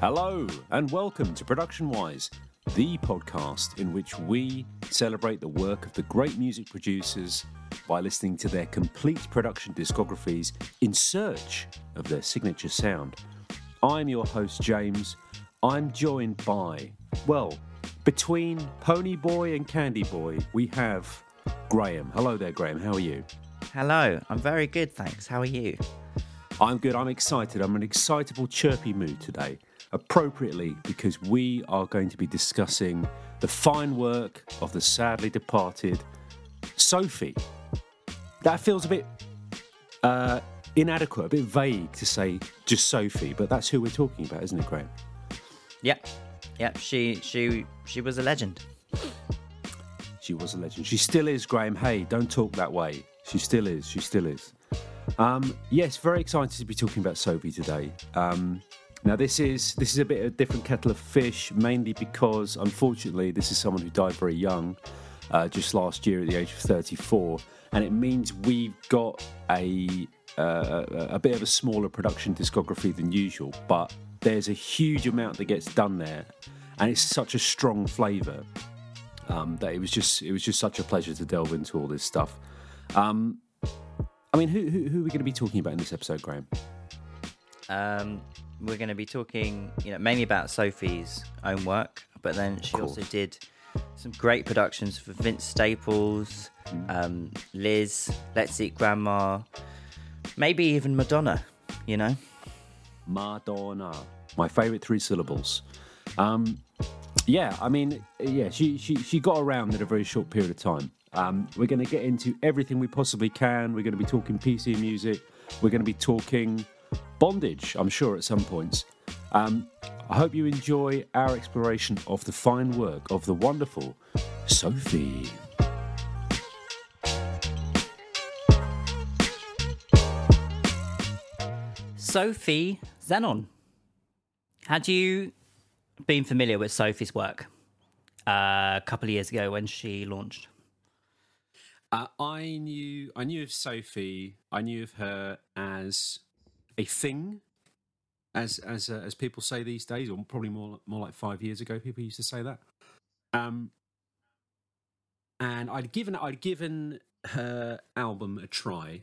Hello, and welcome to Production Wise, the podcast in which we celebrate the work of the great music producers by listening to their complete production discographies in search of their signature sound. I'm your host, James. I'm joined by, well, between Pony Boy and Candy Boy, we have Graham. Hello there, Graham. How are you? Hello, I'm very good, thanks. How are you? I'm good. I'm excited. I'm in an excitable, chirpy mood today, appropriately because we are going to be discussing the fine work of the sadly departed Sophie. That feels a bit uh, inadequate, a bit vague to say just Sophie, but that's who we're talking about, isn't it, Graham? Yep, yep. She she she was a legend. She was a legend. She still is, Graham. Hey, don't talk that way. She still is. She still is. Um, yes, very excited to be talking about Sophie today. Um, now, this is this is a bit of a different kettle of fish, mainly because, unfortunately, this is someone who died very young, uh, just last year at the age of 34, and it means we've got a uh, a bit of a smaller production discography than usual, but there's a huge amount that gets done there, and it's such a strong flavour um, that it was just it was just such a pleasure to delve into all this stuff. Um, I mean, who, who, who are we going to be talking about in this episode, Graham? Um, we're going to be talking, you know, mainly about Sophie's own work, but then she also did some great productions for Vince Staples, um, Liz, Let's Eat Grandma, maybe even Madonna. You know, Madonna, my favourite three syllables. Um, yeah, I mean, yeah, she, she she got around in a very short period of time. Um, we're going to get into everything we possibly can. We're going to be talking PC music. We're going to be talking bondage, I'm sure, at some points. Um, I hope you enjoy our exploration of the fine work of the wonderful Sophie. Sophie Xeon. Had you been familiar with Sophie's work uh, a couple of years ago when she launched? Uh, I knew I knew of Sophie. I knew of her as a thing, as as uh, as people say these days, or probably more more like five years ago. People used to say that. Um, and I'd given I'd given her album a try,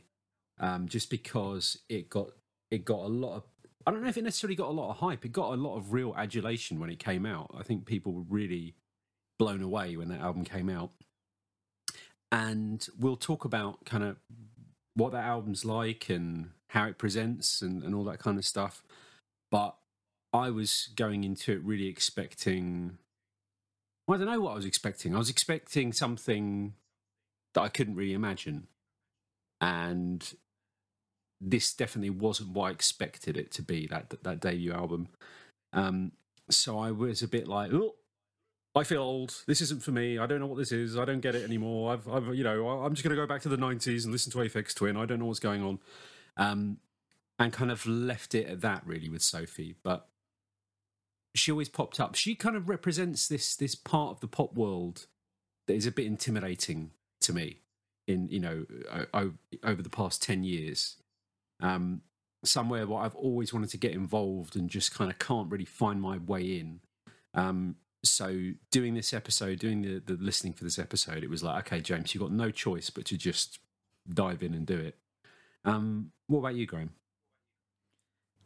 um, just because it got it got a lot of. I don't know if it necessarily got a lot of hype. It got a lot of real adulation when it came out. I think people were really blown away when that album came out and we'll talk about kind of what that album's like and how it presents and, and all that kind of stuff. But I was going into it really expecting. I don't know what I was expecting. I was expecting something that I couldn't really imagine. And this definitely wasn't what I expected it to be, that that debut album. Um, so I was a bit like, oh, I feel old. This isn't for me. I don't know what this is. I don't get it anymore. I've, I've you know, I'm just going to go back to the 90s and listen to Aphex Twin. I don't know what's going on. Um, and kind of left it at that really with Sophie. But she always popped up. She kind of represents this this part of the pop world that is a bit intimidating to me. In you know, over the past ten years, um, somewhere where I've always wanted to get involved and just kind of can't really find my way in. Um, so doing this episode, doing the, the listening for this episode, it was like, okay, James, you've got no choice but to just dive in and do it. Um, what about you, Graham?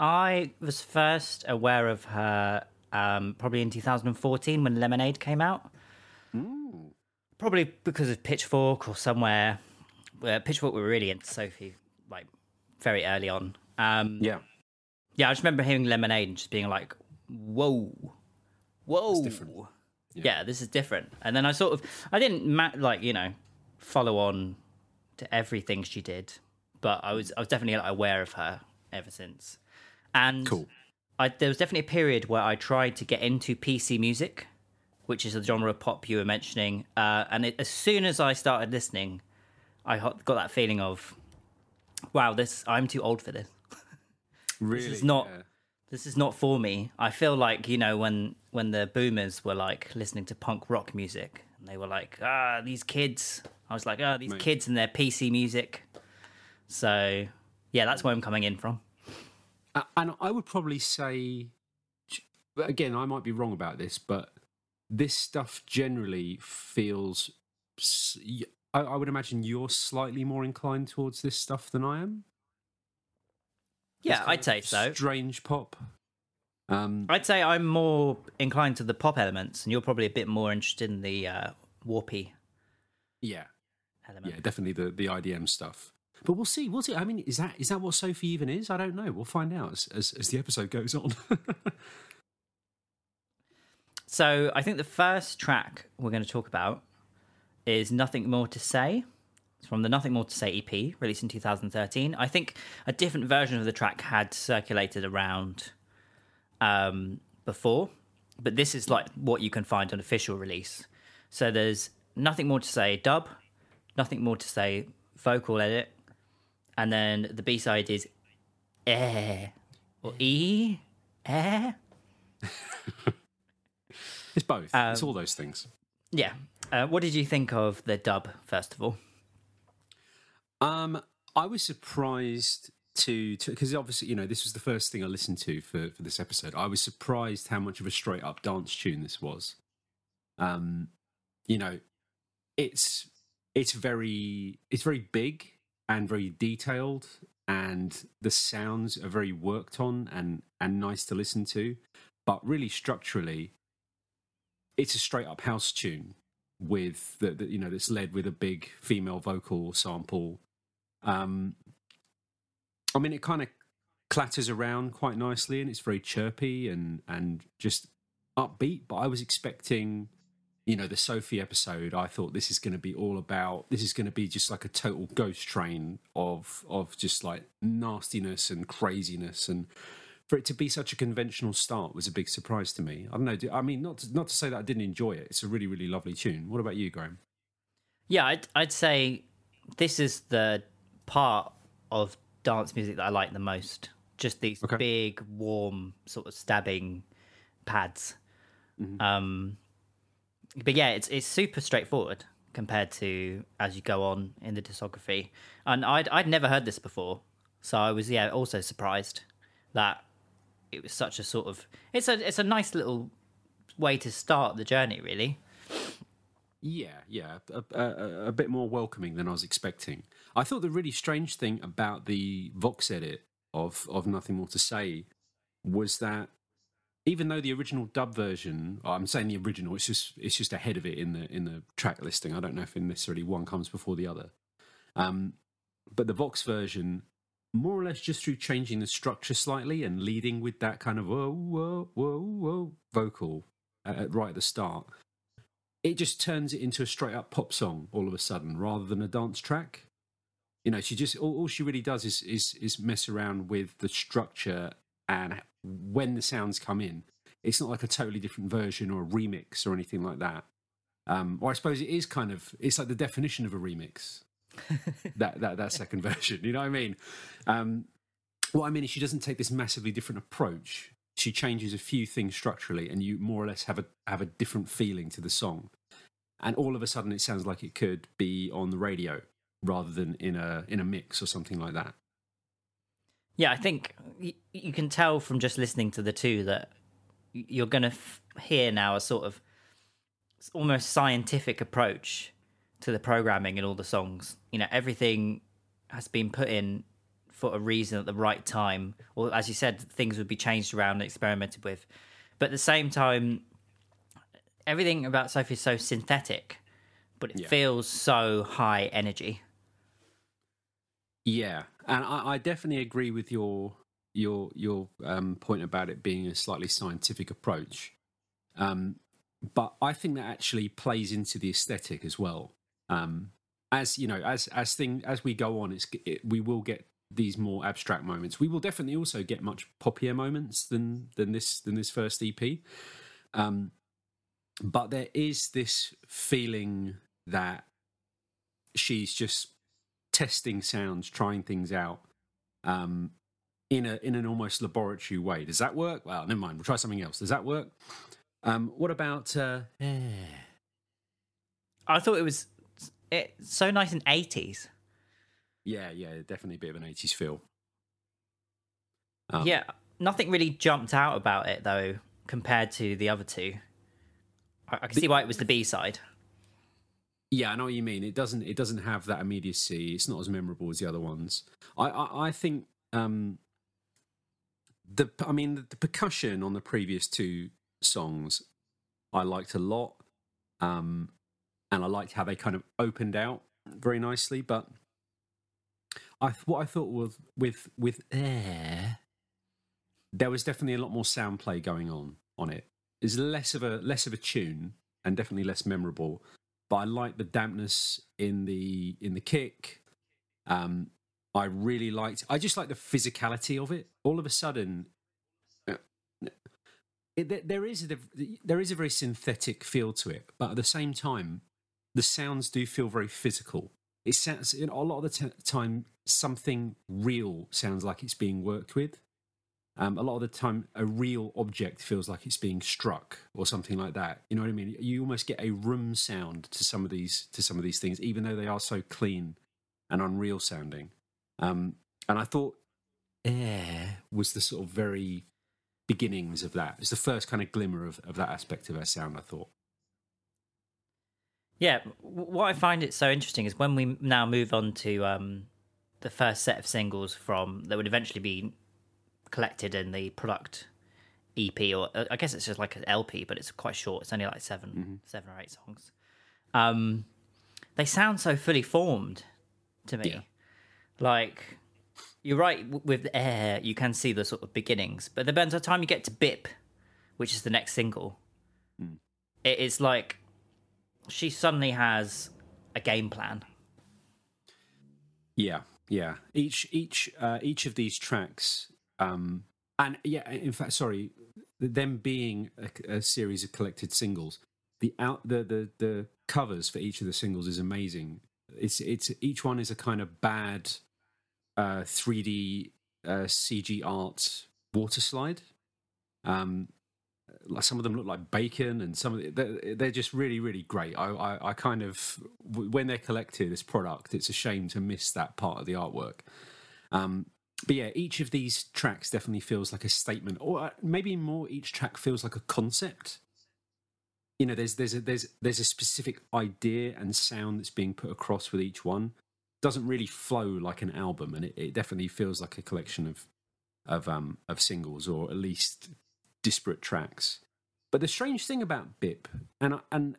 I was first aware of her um, probably in 2014 when Lemonade came out. Mm. Probably because of Pitchfork or somewhere where Pitchfork were really into Sophie, like very early on. Um, yeah. Yeah, I just remember hearing Lemonade and just being like, whoa, whoa, yeah. yeah. this is different. And then I sort of, I didn't ma- like you know follow on to everything she did, but I was I was definitely like, aware of her ever since. And cool. I, there was definitely a period where I tried to get into PC music, which is the genre of pop you were mentioning. Uh, and it, as soon as I started listening, I got that feeling of, wow, this I'm too old for this. Really, this is not. Yeah this is not for me. I feel like you know when when the boomers were like listening to punk rock music and they were like, ah, these kids. I was like, ah, oh, these Mate. kids and their PC music. So yeah, that's where I'm coming in from. Uh, and I would probably say again, I might be wrong about this, but this stuff generally feels. I, I would imagine you're slightly more inclined towards this stuff than I am. Yeah, I'd say so. Strange pop. Um, I'd say I'm more inclined to the pop elements, and you're probably a bit more interested in the uh, warpy. Yeah, element. Yeah, definitely the the IDM stuff. But we'll see. We'll see. I mean, is that is that what Sophie even is? I don't know. We'll find out as as, as the episode goes on. so I think the first track we're going to talk about is "Nothing More to Say." It's from the Nothing More to Say EP, released in 2013. I think a different version of the track had circulated around um, before, but this is like what you can find on official release. So there's Nothing More to Say dub, Nothing More to Say vocal edit, and then the B side is eh or e eh. it's both. Um, it's all those things. Yeah. Uh, what did you think of the dub first of all? Um, I was surprised to because obviously you know this was the first thing I listened to for for this episode. I was surprised how much of a straight up dance tune this was. Um, you know, it's it's very it's very big and very detailed and the sounds are very worked on and and nice to listen to. But really structurally it's a straight up house tune with the, the you know that's led with a big female vocal sample. Um i mean it kind of clatters around quite nicely and it's very chirpy and and just upbeat but i was expecting you know the sophie episode i thought this is going to be all about this is going to be just like a total ghost train of of just like nastiness and craziness. And for it to be such a conventional start was a big surprise to me. I don't know i mean not to, not to say that i didn't enjoy it it's a really really lovely tune. What about you graham? Yeah i'd, I'd say this is the part of dance music that i like the most. Just these okay. big warm sort of stabbing pads. Mm-hmm. um but yeah, it's it's super straightforward compared to as you go on in the discography. And I'd I'd never heard this before, so I was yeah also surprised that it was such a sort of it's a it's a nice little way to start the journey, really. Yeah, yeah, a, a, a, bit more welcoming than I was expecting. I thought the really strange thing about the Vox edit of of Nothing More to Say was that even though the original dub version, I'm saying the original, it's just it's just ahead of it in the in the track listing. I don't know if necessarily one comes before the other. Um, but the Vox version, more or less, just through changing the structure slightly and leading with that kind of whoa whoa whoa whoa vocal right at the start, it just turns it into a straight up pop song all of a sudden, rather than a dance track. You know, she just all, all she really does is is is mess around with the structure and when the sounds come in, it's not like a totally different version or a remix or anything like that. Um, or I suppose it is kind of it's like the definition of a remix. that that that second version, you know what I mean? Um, what I mean is she doesn't take this massively different approach. She changes a few things structurally, and you more or less have a have a different feeling to the song. And all of a sudden, it sounds like it could be on the radio rather than in a in a mix or something like that. Yeah, I think you can tell from just listening to the two that you're going to f- hear now a sort of almost scientific approach to the programming in all the songs. You know, everything has been put in for a reason at the right time, or as you said, things would be changed around and experimented with. But at the same time, everything about Sophie is so synthetic, but it yeah. feels so high energy. Yeah, and I, I definitely agree with your your your um, point about it being a slightly scientific approach. Um, but I think that actually plays into the aesthetic as well. Um, as you know, as as thing as we go on, it's it, we will get these more abstract moments. We will definitely also get much poppier moments than than this than this first EP. Um, but there is this feeling that she's just testing sounds, trying things out um, in a in an almost laboratory way. Does that work? Well, never mind. We'll try something else. Does that work? Um, what about? Uh, I thought it was it, so nice in eighties. Yeah, yeah, definitely a bit of an eighties feel. Um, yeah, nothing really jumped out about it though compared to the other two. I, I can see why it was the B side. Yeah, I know what you mean. It doesn't. It doesn't have that immediacy. It's not as memorable as the other ones. I. I, I think. Um, the. I mean, the, the, percussion on the previous two songs, I liked a lot, um, and I liked how they kind of opened out very nicely. But I. What I thought was with with air, there was definitely a lot more sound play going on on it. It's less of a less of a tune and definitely less memorable but I like the dampness in the in the kick. Um, I really liked. I just like the physicality of it. All of a sudden, uh, it, there is a there is a very synthetic feel to it, but at the same time, the sounds do feel very physical. It sounds you know, a lot of the t- time something real sounds like it's being worked with. Um, a lot of the time, a real object feels like it's being struck or something like that. You know what I mean? You almost get a room sound to some of these to some of these things, even though they are so clean and unreal sounding. Um, and I thought air was the sort of very beginnings of that. It's the first kind of glimmer of, of that aspect of her sound. I thought. Yeah, what I find it so interesting is when we now move on to um, the first set of singles from that would eventually be collected in the product EP, or uh, I guess it's just like an LP, but it's quite short. It's only like 7 mm-hmm. seven or eight songs. Um, they sound so fully formed to me. Yeah. Like you're right with air, you can see the sort of beginnings, but then by the time you get to Bipp, which is the next single, mm. it is like she suddenly has a game plan. Yeah, yeah. Each each uh, each of these tracks um, and yeah, in fact, sorry, them being a, a, series of collected singles, the out the, the the covers for each of the singles is amazing. It's it's each one is a kind of bad uh, 3D uh, CG art water slide. Um, some of them look like bacon, and some of the, they're, they're just really really great. I, I I kind of when they're collected as product, it's a shame to miss that part of the artwork. Um, but yeah, each of these tracks definitely feels like a statement, or uh, maybe more. Each track feels like a concept. You know, there's there's a there's there's a specific idea and sound that's being put across with each one. Doesn't really flow like an album, and it, it definitely feels like a collection of of um of singles or at least disparate tracks. But the strange thing about Bipp, and and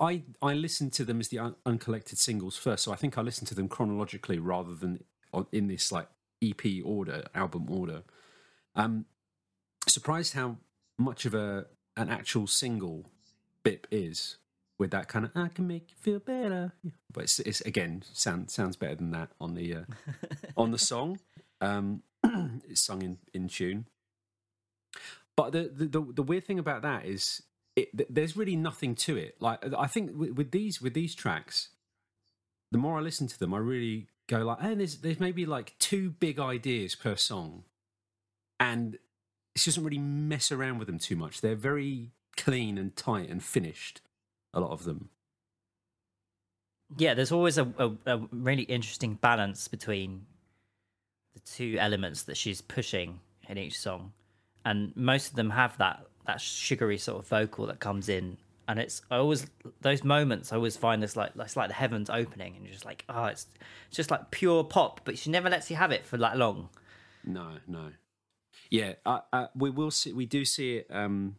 I I listened to them as the un- uncollected singles first, so I think I listened to them chronologically rather than in this like EP order, album order. Um, surprised how much of a an actual single Bipp is with that kind of "I can make you feel better," but it's, it's again sound, sounds better than that on the uh, on the song. Um, it's sung in in tune. But the, the the, the weird thing about that is it, there's really nothing to it. Like I think with, with, these with these tracks, the more I listen to them, I really go like, and there's there's maybe like two big ideas per song, and it doesn't really mess around with them too much. They're very clean and tight and finished. A lot of them. Yeah, there's always a, a, a really interesting balance between the two elements that she's pushing in each song, and most of them have that that sugary sort of vocal that comes in and it's I always those moments I always find this like it's like the heavens opening and you're just like oh it's, it's just like pure pop but she never lets you have it for that long. No no. Yeah I, I, we will see we do see it um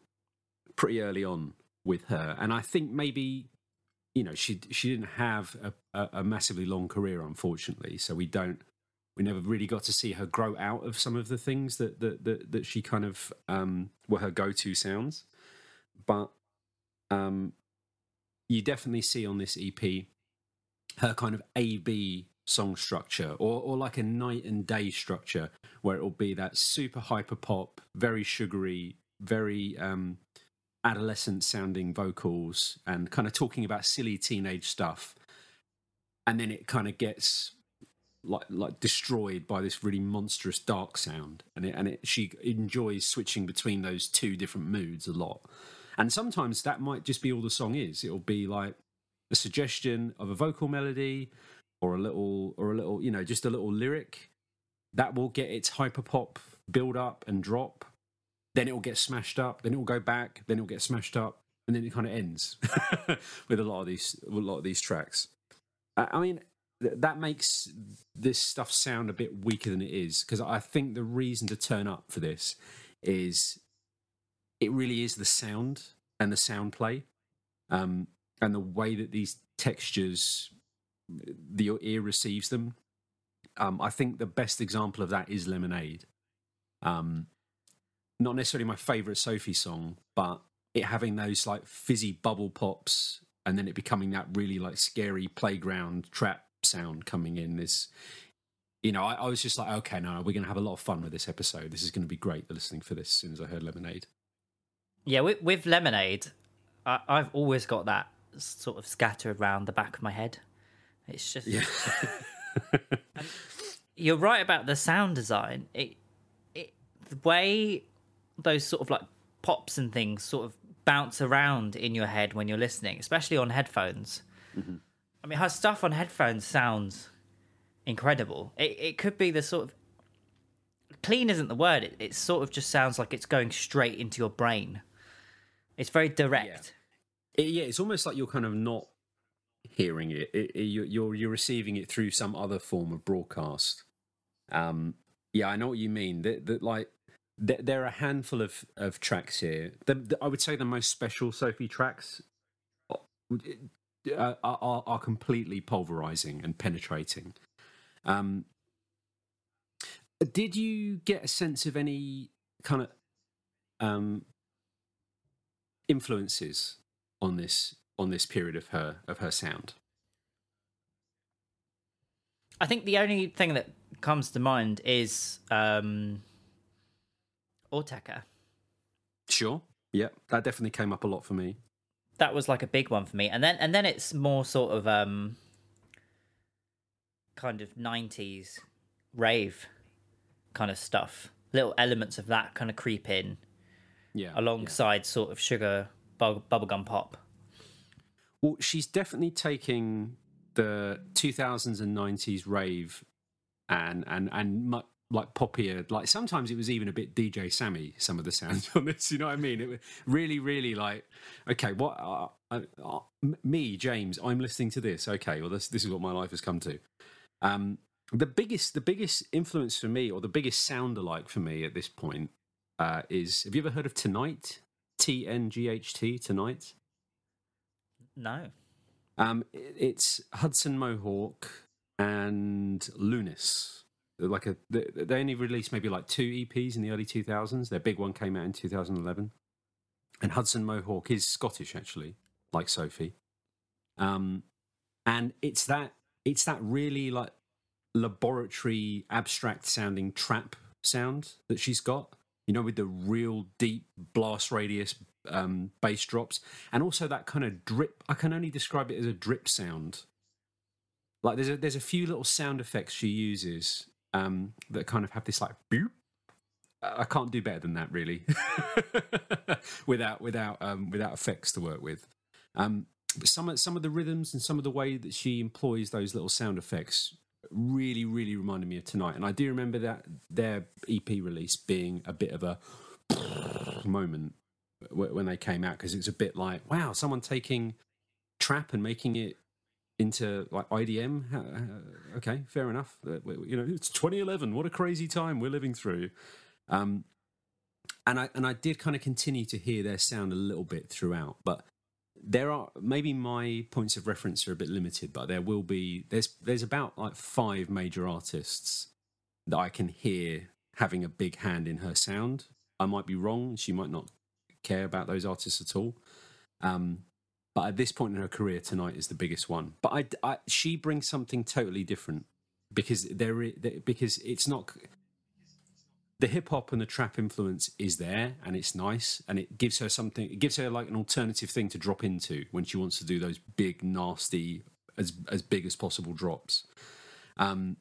pretty early on with her. And I think maybe you know she she didn't have a, a, a massively long career unfortunately. So we don't we never really got to see her grow out of some of the things that that that, that she kind of um were her go-to sounds. But um, you definitely see on this EP her kind of A B song structure or, or like a night and day structure where it'll be that super hyper pop, very sugary, very um, adolescent sounding vocals and kind of talking about silly teenage stuff. And then it kind of gets like like destroyed by this really monstrous dark sound and it and it she enjoys switching between those two different moods a lot and sometimes that might just be all the song is. It'll be like a suggestion of a vocal melody or a little or a little, you know, just a little lyric that will get its hyper pop build up and drop. then it will get smashed up, then it will go back, then it will get smashed up, and then it kind of ends with a lot of these a lot of these tracks. I mean, that makes this stuff sound a bit weaker than it is because I think the reason to turn up for this is it really is the sound and the sound play um, and the way that these textures the your ear receives them. Um, I think the best example of that is Lemonade. Um, not necessarily my favorite Sophie song, but it having those like fizzy bubble pops and then it becoming that really like scary playground trap sound coming in. This, you know, I, I was just like, okay, no, we're going to have a lot of fun with this episode. This is going to be great. Listening for this as soon as I heard Lemonade. Yeah, with, with Lemonade, I, I've always got that sort of scattered around the back of my head. It's just. Yeah. you're right about the sound design. It, it, the way those sort of like pops and things sort of bounce around in your head when you're listening, especially on headphones. Mm-hmm. I mean, her stuff on headphones sounds incredible. It, it could be the sort of clean isn't the word. It, it sort of just sounds like it's going straight into your brain. It's very direct. Yeah, it, yeah it's almost like you're kind of not hearing it. it, it you're, you're, receiving it through some other form of broadcast. Um, yeah, I know what you mean. That that like there, there, are a handful of of tracks here. The, the, I would say the most special Sophie tracks uh, uh are, are completely pulverizing and penetrating. Um, did you get a sense of any kind of um, influences on this on this period of her of her sound? I think the only thing that comes to mind is um, Autechre. Sure. Yeah, that definitely came up a lot for me. That was like a big one for me, and then and then it's more sort of um, kind of nineties rave kind of stuff. Little elements of that kind of creep in, yeah, alongside yeah. sort of sugar bu- bubblegum pop. Well, she's definitely taking the 2000s and 90s rave and and and like poppier like sometimes it was even a bit dj sammy some of the sounds on this you know what i mean it was really really like okay what uh, uh, uh, me james i'm listening to this okay well this this is what my life has come to um the biggest the biggest influence for me or the biggest sound alike for me at this point uh is have you ever heard of tonight t-n-g-h-t tonight no um, it's Hudson Mohawke and Lunice. Like a, they only released maybe like two EPs in the early 2000s. Their big one came out in 2011. And Hudson Mohawke is Scottish, actually, like Sophie. Um, and it's that it's that really like laboratory, abstract sounding trap sound that she's got. You know, with the real deep blast radius um, bass drops, and also that kind of drip. I can only describe it as a drip sound. Like there's a there's a few little sound effects she uses um, that kind of have this like boop. I can't do better than that, really, without without um, without effects to work with. Um, but some of some of the rhythms and some of the way that she employs those little sound effects really, really reminded me of tonight. And I do remember that their EP release being a bit of a moment when they came out because it's a bit like wow someone taking trap and making it into like IDM okay fair enough. You know it's 2011 what a crazy time we're living through. Um and I and I did kind of continue to hear their sound a little bit throughout but there are maybe my points of reference are a bit limited but there will be there's there's about like five major artists that I can hear having a big hand in her sound I might be wrong she might not care about those artists at all. Um, but at this point in her career, tonight is the biggest one. But I, I she brings something totally different because there because it's not the hip hop and the trap influence is there and it's nice and it gives her something it gives her like an alternative thing to drop into when she wants to do those big nasty as as big as possible drops um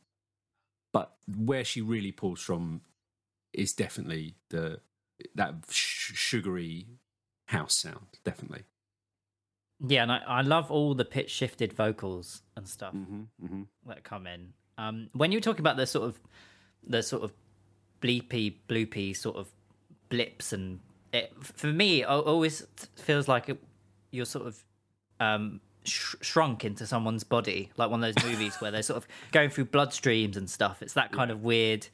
but where she really pulls from is definitely the that sh- sugary house sound, definitely. Yeah, and I, I love all the pitch shifted vocals and stuff mm-hmm, mm-hmm. that come in. Um, when you're talking about the sort of the sort of bleepy, bloopy sort of blips and it, for me, it always feels like it, you're sort of um, sh- shrunk into someone's body, like one of those movies where they're sort of going through bloodstreams and stuff. It's that kind of weird,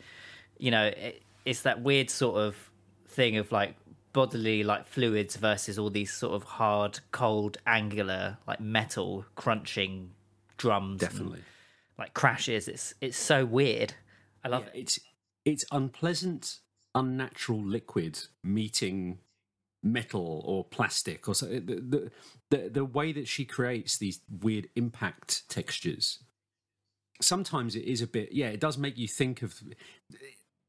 you know, it, it's that weird sort of thing of like bodily like fluids versus all these sort of hard, cold, angular, like metal crunching drums. Definitely. And, like crashes. It's it's so weird. I love yeah, it. It's it's unpleasant, unnatural liquid meeting metal or plastic or so. The, the, the, way that she creates these weird impact textures. Sometimes it is a bit, yeah. It does make you think of.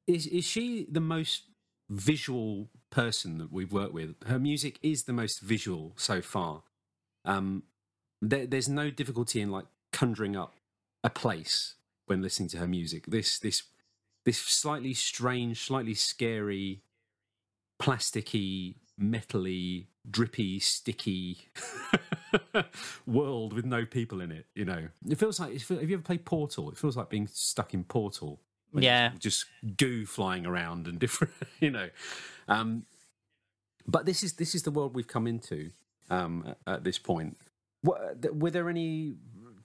Is is she the most visual person that we've worked with? Her music is the most visual so far. Um, there, there's no difficulty in like conjuring up a place when listening to her music. This this this slightly strange, slightly scary, plasticky, metally, drippy, sticky world with no people in it. You know, it feels like. Have you ever played Portal? It feels like being stuck in Portal. Yeah, just goo flying around and different. You know, um, but this is this is the world we've come into um, at, this point. What, were there any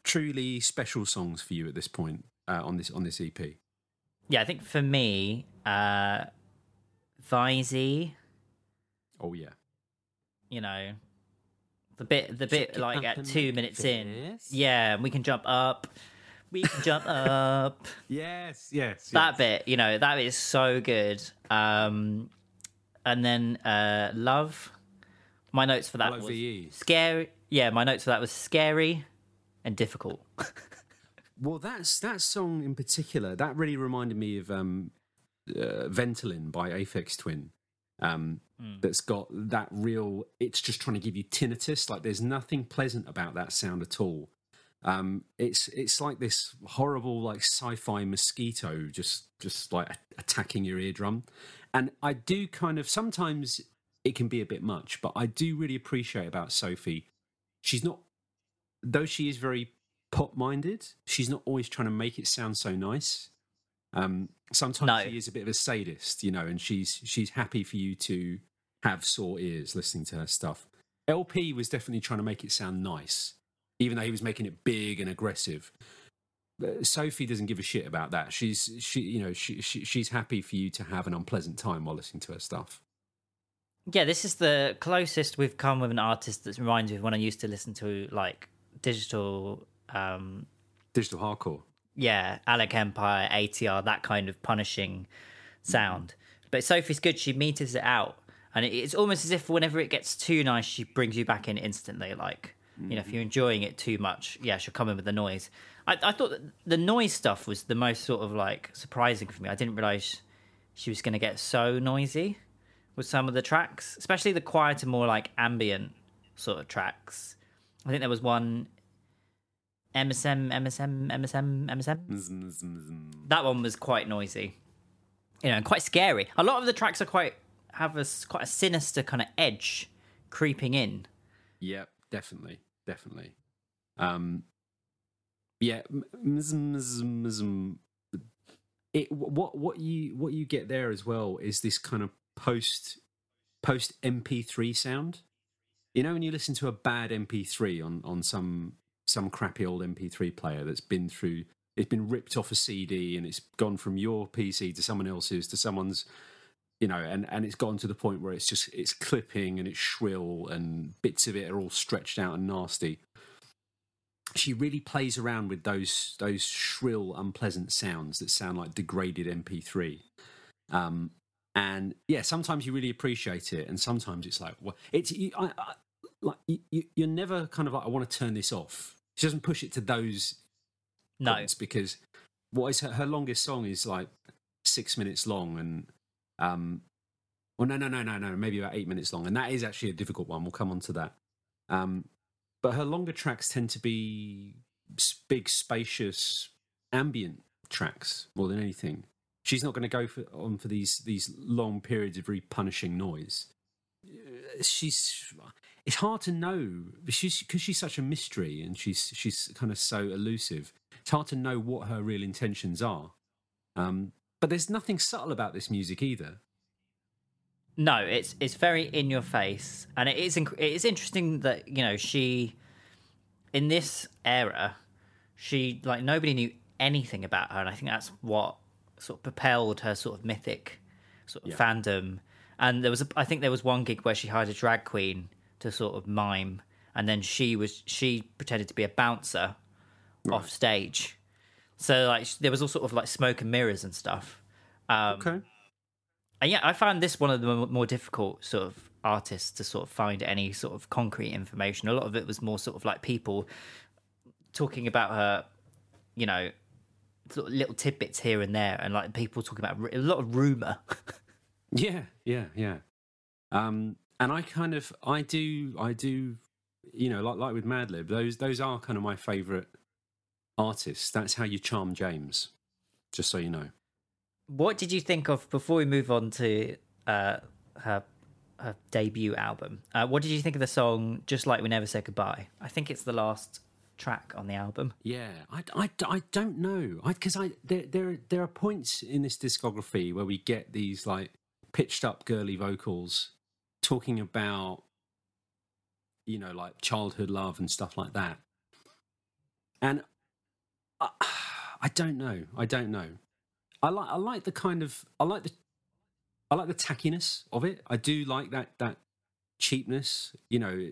truly special songs for you at this point uh, on this on this EP? Yeah, I think for me, uh, Vyzee. Oh yeah. You know, the bit the bit like at two minutes in. Yeah, we can jump up. We can jump up. Yes, yes. That yes. bit, you know, that is so good. Um, and then uh, love. My notes for that was scary. Yeah, my notes for that was scary, and difficult. well, that's that song in particular. That really reminded me of um, uh, Ventolin by Aphex Twin. Um, mm. That's got that real. It's just trying to give you tinnitus. Like there's nothing pleasant about that sound at all. Um, it's it's like this horrible like sci-fi mosquito just just like attacking your eardrum, and I do kind of sometimes it can be a bit much, but I do really appreciate about Sophie. She's not though she is very pop minded, she's not always trying to make it sound so nice. Um, sometimes no. she is a bit of a sadist, you know, and she's she's happy for you to have sore ears listening to her stuff. El-P was definitely trying to make it sound nice, even though he was making it big and aggressive. Sophie doesn't give a shit about that. She's she you know she, she she's happy for you to have an unpleasant time while listening to her stuff. Yeah, this is the closest we've come with an artist that reminds me of when I used to listen to like digital um digital hardcore. yeah alec empire atr that kind of punishing sound. But sophie's good she meters it out. And it's almost as if whenever it gets too nice she brings you back in instantly like mm-hmm. you know if you're enjoying it too much yeah she'll come in with the noise. I, I thought the noise stuff was the most sort of like surprising for me. I didn't realize she was going to get so noisy with some of the tracks especially the quieter more like ambient sort of tracks. I think there was one MSM, MSM, MSM, MSM. That one was quite noisy, you know, and quite scary. A lot of the tracks are quite have a quite a sinister kind of edge creeping in. Yep, definitely, definitely. Um, yeah, it what what you what you get there as well is this kind of post post MP3 sound. You know, when you listen to a bad MP3 on on some some crappy old MP3 player that's been through it's been ripped off a CD and it's gone from your PC to someone else's to someone's you know and and it's gone to the point where it's just it's clipping and it's shrill and bits of it are all stretched out and nasty. She really plays around with those those shrill unpleasant sounds that sound like degraded mp3 um, and yeah sometimes you really appreciate it and sometimes it's like well it's you, I, I, like you, you're never kind of like i want to turn this off she doesn't push it to those no. points because what is her, her longest song is like six minutes long and um well no no no no no maybe about eight minutes long and that is actually a difficult one. We'll come on to that. Um but her longer tracks tend to be big spacious ambient tracks more than anything. She's not going to go for, on for these these long periods of really punishing noise she's it's hard to know she's because she's such a mystery and she's she's kind of so elusive. It's hard to know what her real intentions are. Um, but there's nothing subtle about this music either. No, it's it's very in your face, and it is inc- it is interesting that you know she, in this era, she like nobody knew anything about her, and I think that's what sort of propelled her sort of mythic sort of Yeah. fandom. And there was, a, I think there was one gig where she hired a drag queen to sort of mime, and then she was she pretended to be a bouncer off stage. So like there was all sort of like smoke and mirrors and stuff. Um, Okay. and yeah, I found this one of the more difficult sort of artists to sort of find any sort of concrete information. A lot of it was more sort of like people talking about her, you know, sort of little tidbits here and there, and like people talking about a lot of rumor. Yeah, yeah, yeah. Um, and I kind of, I do, I do, you know, like like with Madlib, those those are kind of my favourite artists. That's how you charm James. Just so you know. what did you think of before we move on to uh, her her debut album? Uh, what did you think of the song "Just Like We Never Said Goodbye"? I think it's the last track on the album. Yeah, I, I, I don't know because I, there there there are points in this discography where we get these like pitched up girly vocals talking about you know like childhood love and stuff like that, and I, I don't know, I don't know. I like I like the kind of I like the I like the tackiness of it. I do like that that cheapness. You know,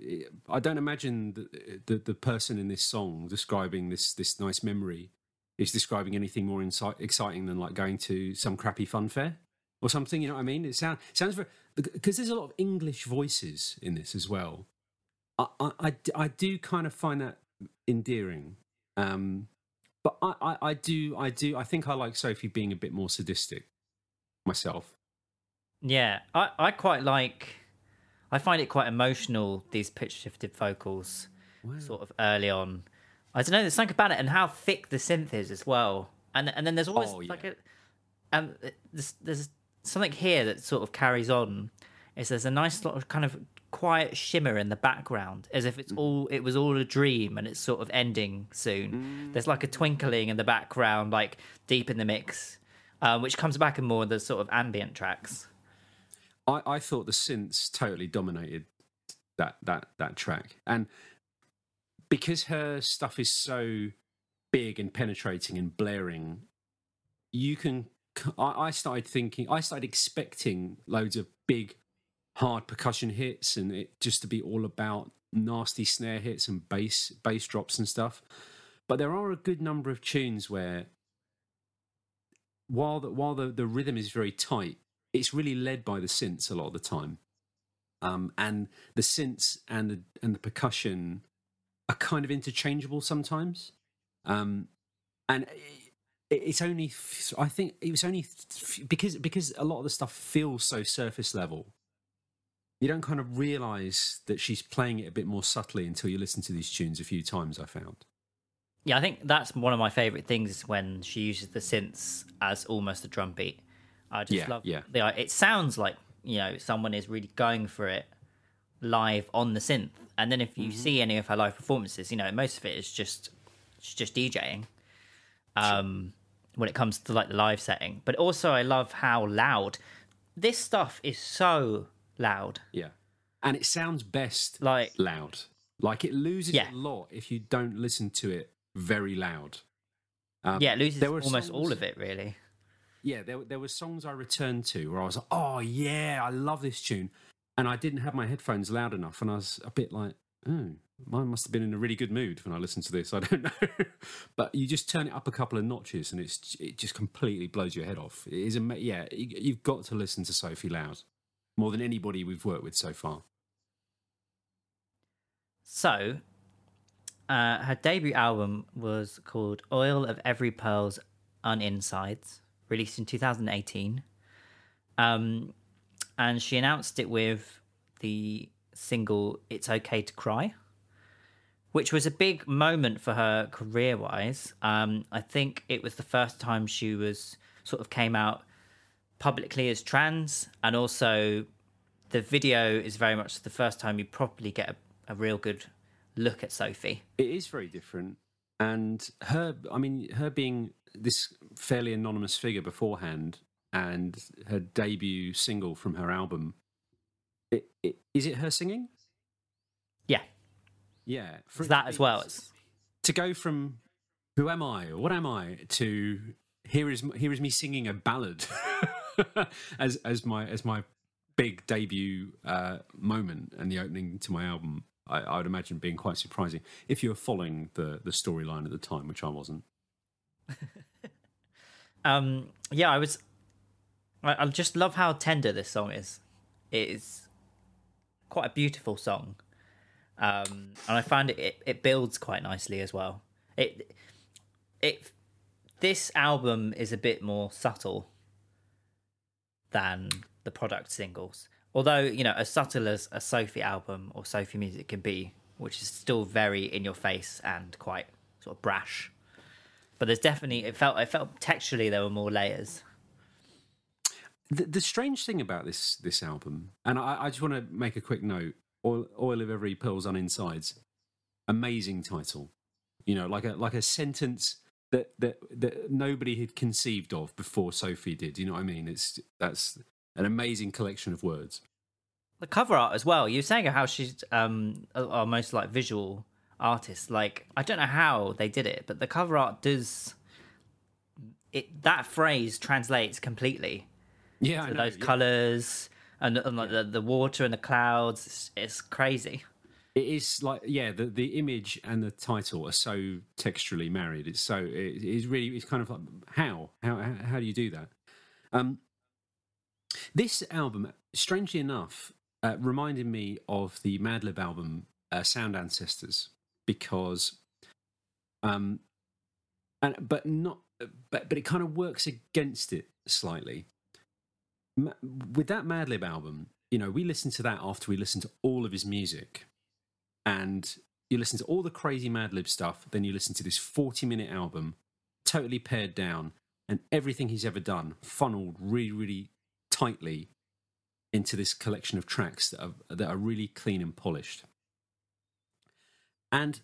I don't imagine the, the the person in this song describing this this nice memory is describing anything more insi- exciting than like going to some crappy fun fair or something. You know what I mean? It sounds sounds very because there's a lot of English voices in this as well. I I do kind of find that endearing. Um, but I, I, I do I do I think I like Sophie being a bit more sadistic myself. Yeah, I, I quite like. I find it quite emotional. These pitch shifted vocals, sort of early on. I don't know. There's something about it, and how thick the synth is as well. And and then there's always Oh, like yeah. a, um, there's, there's something here that sort of carries on. Is there's a nice sort of kind of quiet shimmer in the background, as if it's all it was all a dream and it's sort of ending soon. There's like a twinkling in the background, like deep in the mix, uh, which comes back in more of the sort of ambient tracks. I, I thought the synths totally dominated that that that track, and because her stuff is so big and penetrating and blaring, you can. I, started thinking, I started expecting loads of big, hard percussion hits, and it just to be all about nasty snare hits and bass bass drops and stuff. But there are a good number of tunes where, while the, while the, the rhythm is very tight, it's really led by the synths a lot of the time. Um, and the synths and the and the percussion are kind of interchangeable sometimes. Um, and it's only I think it was only because because a lot of the stuff feels so surface level. You don't kind of realize that she's playing it a bit more subtly until you listen to these tunes a few times. I found. Yeah, I think that's one of my favorite things is when she uses the synths as almost a drum beat. I just Yeah, love yeah. the it sounds like, you know, someone is really going for it live on the synth. And then if you Mm-hmm. see any of her live performances, you know, most of it is just it's just DJing. Um when it comes to like the live setting. But also I love how loud this stuff is so loud. Yeah, and it sounds best Like loud. Like it loses Yeah. a lot if you don't listen to it very loud. Um, yeah, it loses there were almost all of it really. Yeah, there there were songs I returned to where I was like, "Oh yeah, I love this tune," and I didn't have my headphones loud enough, and I was a bit like, "Oh, mine must have been in a really good mood when I listened to this." I don't know, but you just turn it up a couple of notches, and it's it just completely blows your head off. It is ama- yeah, you, you've got to listen to Sophie Loud more than anybody we've worked with so far. So, uh, her debut album was called Oil of Every Pearl's Uninsides, released in 2018. Um, and she announced it with the single It's Okay to Cry, which was a big moment for her career wise. Um, I think it was the first time she was sort of came out publicly as trans, and also the video is very much the first time you properly get a, a real good look at Sophie. It is very different. And her, I mean, her being this fairly anonymous figure beforehand and her debut single from her album it, it, is it her singing? Yeah, yeah. For that as well. It's... To go from "Who am I?" or "What am I?" to here is here is me singing a ballad as as my as my big debut uh, moment and the opening to my album. I, I would imagine being quite surprising if you were following the the storyline at the time, which I wasn't. um, yeah, I was. I, I just love how tender this song is. It is quite a beautiful song, um, and I find it, it it builds quite nicely as well. It it this album is a bit more subtle than the product singles. Although, you know, as subtle as a Sophie album or Sophie music can be, which is still very in your face and quite sort of brash. But there's definitely it felt it felt texturally there were more layers. The, the strange thing about this this album, and I, I just want to make a quick note: "Oil, Oil of Every Pearl's Un-Insides," amazing title. You know, like a like a sentence that that that nobody had conceived of before Sophie did. You know what I mean? It's that's an amazing collection of words. The cover art as well. You're saying how she's um almost like visual artist. Like I don't know how they did it, but the cover art does it. That phrase translates completely. Yeah, so those yeah. colors and, and like yeah. the the water and the clouds. It's, it's crazy it is like yeah the the image and the title are so texturally married it's so it is really it's kind of like how how how do you do that um this album strangely enough uh, reminded me of the madlib album uh, sound ancestors because um and but not but but it kind of works against it slightly with that madlib album you know we listened to that after we listened to all of his music and you listen to all the crazy Madlib stuff, then you listen to this 40 minute album, totally pared down, and everything he's ever done funneled really, really tightly into this collection of tracks that are, that are really clean and polished. And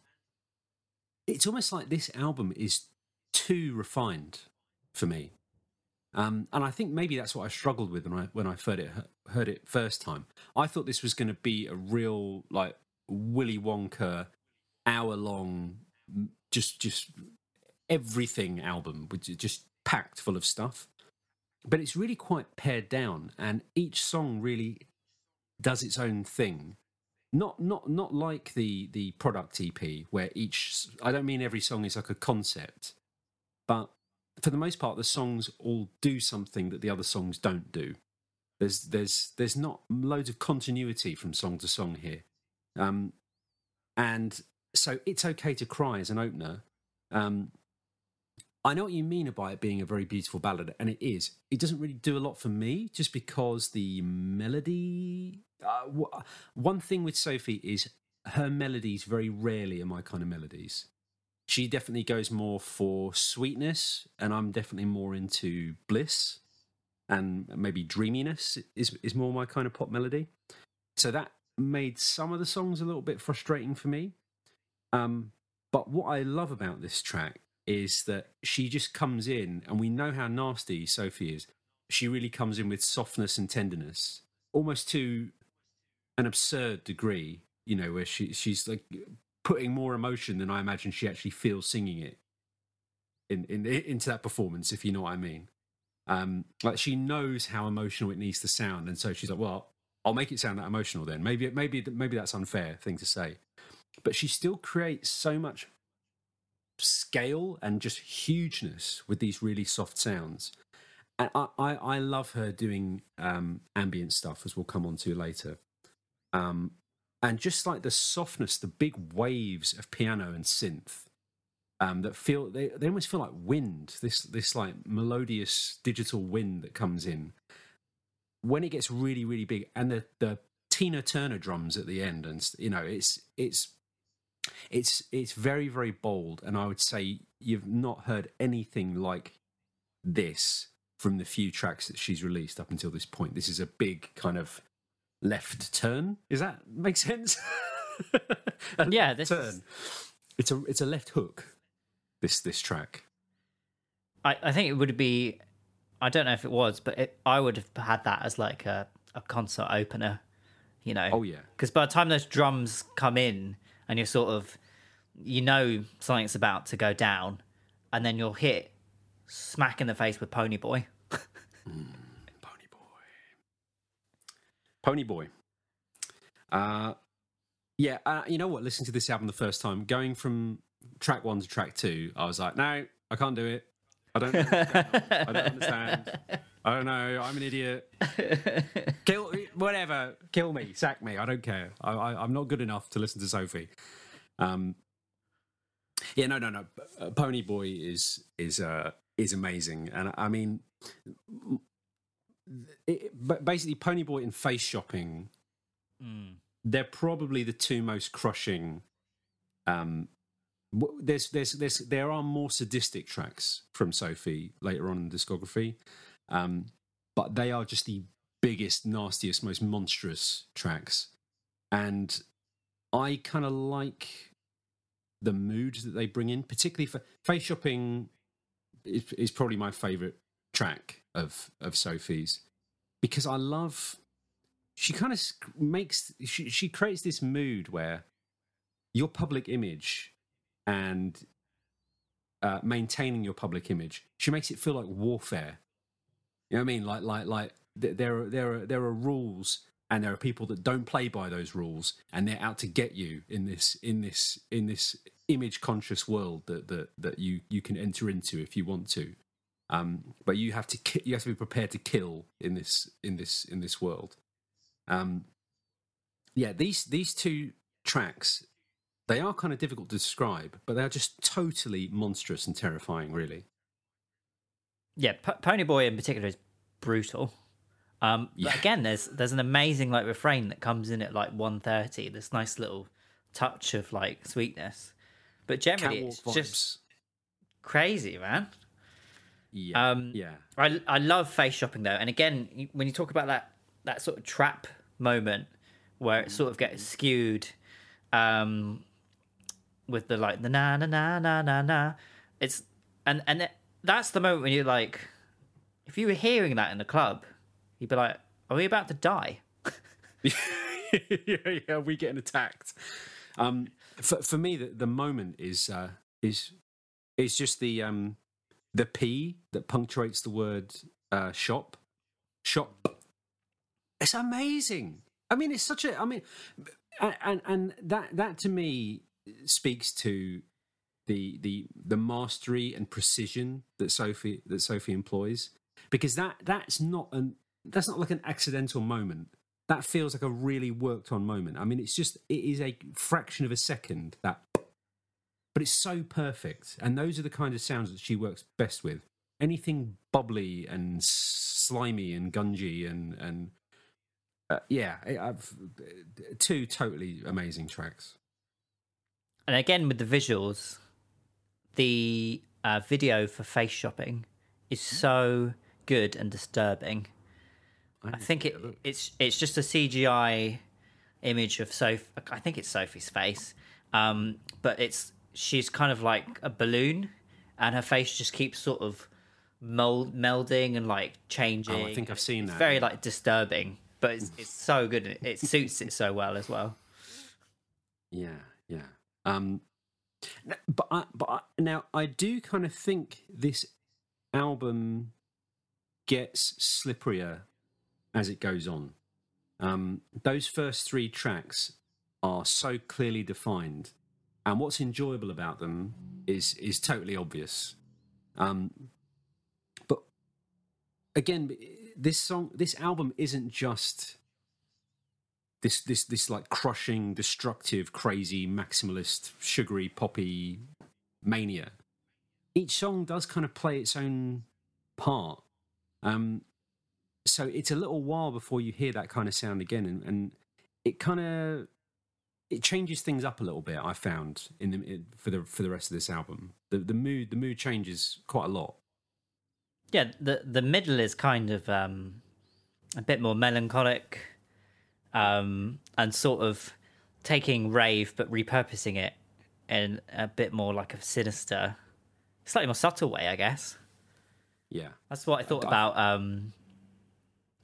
it's almost like this album is too refined for me. Um, and I think maybe that's what I struggled with when I when I heard it heard it first time. I thought this was going to be a real like Willy Wonka hour long, just just everything album, which is just packed full of stuff. But it's really quite pared down, and each song really does its own thing. Not not not like the the product EP where each I don't mean every song is like a concept, but for the most part the songs all do something that the other songs don't do. There's there's there's not loads of continuity from song to song here. Um, and so it's okay to cry as an opener. Um, I know what you mean by it being a very beautiful ballad, and it is. It doesn't really do a lot for me, just because the melody. Uh, one thing with Sophie is her melodies very rarely are my kind of melodies. She definitely goes more for sweetness, and I'm definitely more into bliss, and maybe dreaminess is is more my kind of pop melody. So that made some of the songs a little bit frustrating for me. Um, but what I love about this track is that she just comes in, and we know how nasty Sophie is. She really comes in with softness and tenderness, almost to an absurd degree. You know, where she she's like putting more emotion than I imagine she actually feels singing it in, in into that performance, if you know what I mean. Um, like she knows how emotional it needs to sound, and so she's like, "Well, I'll make it sound that emotional then. Maybe maybe maybe that's unfair thing to say. But she still creates so much scale and just hugeness with these really soft sounds. And I, I, I love her doing um, ambient stuff, as we'll come on to later. Um, and just like the softness, the big waves of piano and synth um, that feel they, they almost feel like wind. This this like melodious digital wind that comes in when it gets really really big and the the Tina Turner drums at the end and you know it's it's it's it's very very bold and I would say you've not heard anything like this from the few tracks that she's released up until this point. This is a big kind of left turn. Is that make sense? yeah, this turn. Is... It's a it's a left hook. This this track. I, I think it would be I don't know if it was, but it, I would have had that as like a, a concert opener. You know. Oh yeah. Because by the time those drums come in, and you're sort of, you know, something's about to go down, and then you'll hit smack in the face with Pony Boy. mm, Ponyboy. Ponyboy. Uh, yeah, uh, you know what? Listening to this album the first time, going from track one to track two, I was like, no, I can't do it. I don't. I don't understand. I don't know. I'm an idiot. Kill whatever. Kill me. Sack me. I don't care. I, I, I'm not good enough to listen to Sophie. Um. Yeah. No. No. No. Uh, Ponyboy is is uh is amazing, and I mean, it, but basically, Ponyboy and Face Shopping. Mm. They're probably the two most crushing um, there's there's there's there are more sadistic tracks from Sophie later on in the discography, um, but they are just the biggest, nastiest, most monstrous tracks, and I kind of like the mood that they bring in, particularly for face shopping. Is, is probably my favorite track of of Sophie's because I love. She kind of makes she she creates this mood where your public image and uh, maintaining your public image. She makes it feel like warfare. You know what I mean? Like, like, like there are there are there are rules, and there are people that don't play by those rules, and they're out to get you in this in this in this image conscious world that that that you you can enter into if you want to. Um, but you have to you have to be prepared to kill in this in this in this world. Um, yeah, these these two tracks they are kind of difficult to describe, but they're just totally monstrous and terrifying, really. Yeah, P- Ponyboy in particular is brutal. Um, yeah. But again, there's there's an amazing like refrain that comes in at like 130. This nice little touch of like sweetness, but generally Catwalk it's vibes. just crazy, man. Yeah, um, yeah. I I love face shopping though, and again, when you talk about that that sort of trap moment where it sort of gets skewed, um, with the like the na na na na na na. It's and and it, that's the moment when you're like, if you were hearing that in the club, you'd be like, "Are we about to die?" yeah, yeah, we getting attacked. Um, for for me, the, the moment is uh, is is just the um the P that punctuates the word uh, shop. Shop. It's amazing. I mean, it's such a. I mean, and and, that that to me speaks to the the the mastery and precision that Sophie that Sophie employs because that that's not an that's not like an accidental moment that feels like a really worked on moment i mean it's just it is a fraction of a second that but it's so perfect. And those are the kind of sounds that she works best with. Anything bubbly and slimy and gungy and and uh, yeah I've two totally amazing tracks. And again with the visuals, the uh, video for face shopping is so good and disturbing. I, I think it, it's it's just a CGI image of Sophie. I think it's Sophie's face, um, but it's she's kind of like a balloon, and her face just keeps sort of mold melding and like changing. Oh, I think I've seen it's that. Very like disturbing, but it's it's so good. It, it suits it so well as well. Yeah, yeah. Um, but I, but I, now I do kind of think this album gets slipperier as it goes on. Um, those first three tracks are so clearly defined, and what's enjoyable about them is is totally obvious. Um, but again, this song, this album isn't just this this this like crushing, destructive, crazy, maximalist, sugary, poppy mania. Each song does kind of play its own part. Um, so it's a little while before you hear that kind of sound again, and, and it kind of it changes things up a little bit. I found in the in, for the for the rest of this album, the the mood the mood changes quite a lot. Yeah, the the middle is kind of um, a bit more melancholic um, and sort of taking rave but repurposing it in a bit more like a sinister, slightly more subtle way, I guess. Yeah, that's what I thought I, about. Um,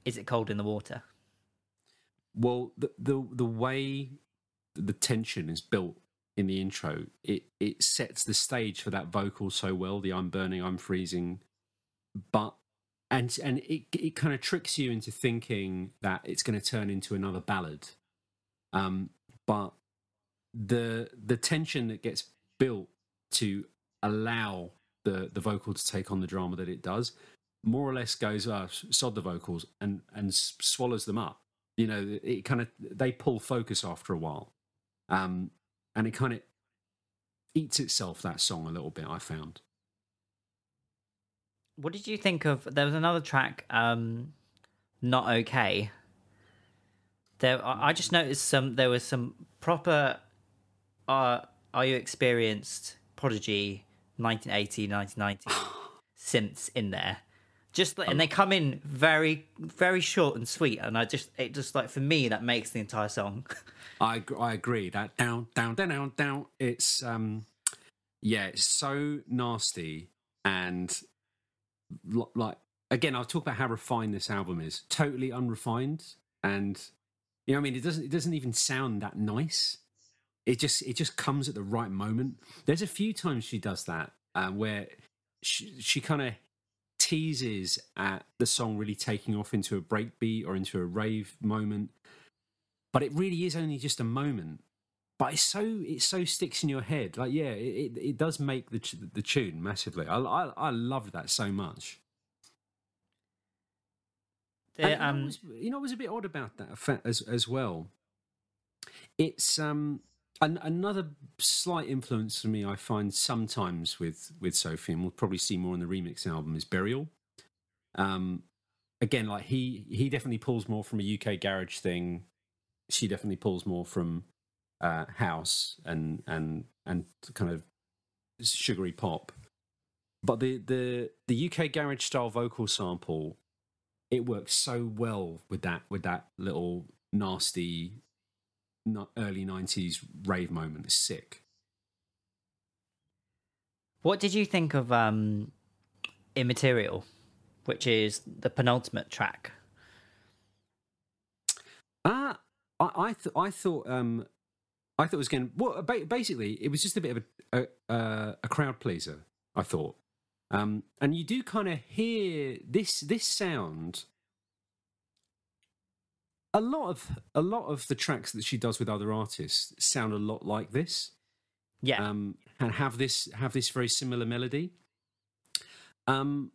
is it cold in the water? well, the the the way the tension is built in the intro, it it sets the stage for that vocal so well. The "I'm burning, I'm freezing," but and and it it kind of tricks you into thinking that it's going to turn into another ballad. Um, but the the tension that gets built to allow the the vocal to take on the drama that it does more or less goes uh, sod the vocals and and swallows them up you know it kind of they pull focus after a while um and it kind of eats itself that song a little bit i found. What did you think of there was another track um not okay. There i just noticed some there was some proper uh are you experienced prodigy 1980 1990 synths in there just and they come in very very short and sweet and i just it just like for me that makes the entire song. I i agree. That down down down down down it's um yeah it's so nasty and like again i'll talk about how refined this album is. Totally unrefined and you know i mean? It doesn't it doesn't even sound that nice. It just it just comes at the right moment. There's a few times she does that uh, where she, she kind of teases at the song really taking off into a breakbeat or into a rave moment, but it really is only just a moment. But it's so it so sticks in your head. Like yeah, it it, does make the the tune massively. I I, I loved that so much. The, um, you, know, was, you know, what was a bit odd about that as as well. It's um an, another slight influence for me, I find sometimes with with Sophie, and we'll probably see more on the remix album, is Burial. Um, again, like he he definitely pulls more from a UK garage thing. She definitely pulls more from uh, house and and and kind of sugary pop. But the the the UK garage style vocal sample, it works so well with that with that little nasty early 90s rave moment is sick. What did you think of um, Immaterial, which is the penultimate track? Ah, uh, I I, th- I thought um, I thought it was going. Well, basically, it was just a bit of a a, a crowd pleaser. I thought, um, and you do kind of hear this this sound a lot of a lot of the tracks that she does with other artists sound a lot like this. Yeah. Um, and have this have this very similar melody. Um,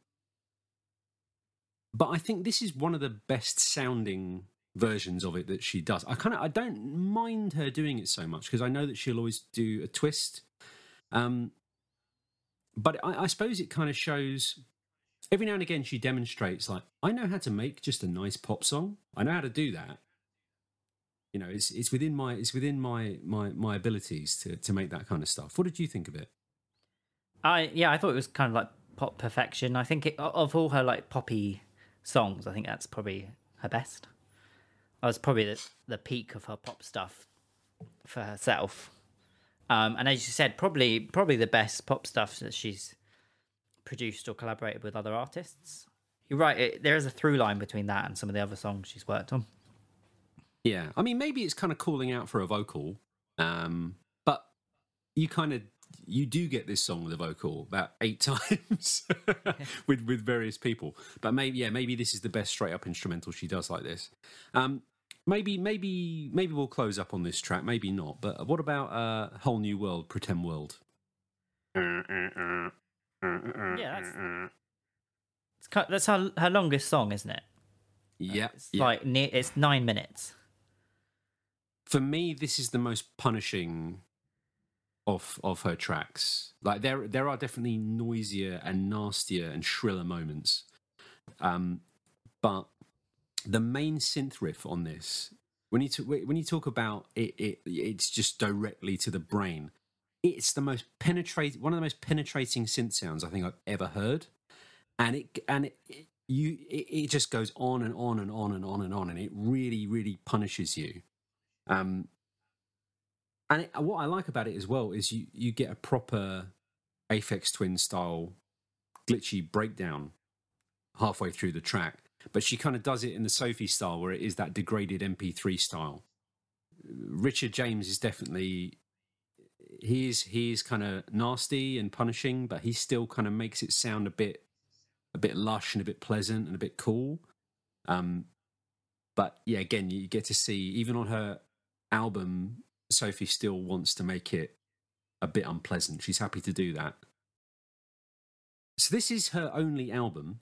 but I think this is one of the best sounding versions of it that she does. I kind of I don't mind her doing it so much because I know that she'll always do a twist. Um, but I, I suppose it kind of shows every now and again she demonstrates like I know how to make just a nice pop song. I know how to do that. You know, it's it's within my it's within my my my abilities to to make that kind of stuff. What did you think of it? I yeah, I thought it was kind of like pop perfection. I think it, of all her like poppy songs, I think that's probably her best. I was probably the, the peak of her pop stuff for herself. Um, and as you said, probably probably the best pop stuff that she's produced or collaborated with other artists. You're right. It, there is a through line between that and some of the other songs she's worked on. Yeah, I mean, maybe it's kind of calling out for a vocal, um, but you kind of you do get this song with a vocal about eight times with with various people. But maybe yeah, maybe this is the best straight up instrumental she does like this. Um, maybe maybe maybe we'll close up on this track. Maybe not. But what about uh, whole new world, pretend world? Mm, mm, mm, yeah, that's it's kind, that's her her longest song, isn't it? Yeah, it's yeah. like near, it's nine minutes. For me, this is the most punishing of of her tracks. Like there there are definitely noisier and nastier and shriller moments, um, but the main synth riff on this when you t- when you talk about it, it it's just directly to the brain it's the most penetrating one of the most penetrating synth sounds I think I've ever heard, and it and it, it you it, it, just goes on and on and on and on and on, and it really really punishes you. Um, and it, what I like about it as well is you you get a proper Aphex Twin style glitchy breakdown halfway through the track, but she kind of does it in the Sophie style, where it is that degraded MP3 style. Richard James is definitely he is he is kind of nasty and punishing, but he still kind of makes it sound a bit a bit lush and a bit pleasant and a bit cool. Um, but yeah, again, you get to see even on her album, Sophie still wants to make it a bit unpleasant. She's happy to do that. So this is her only album.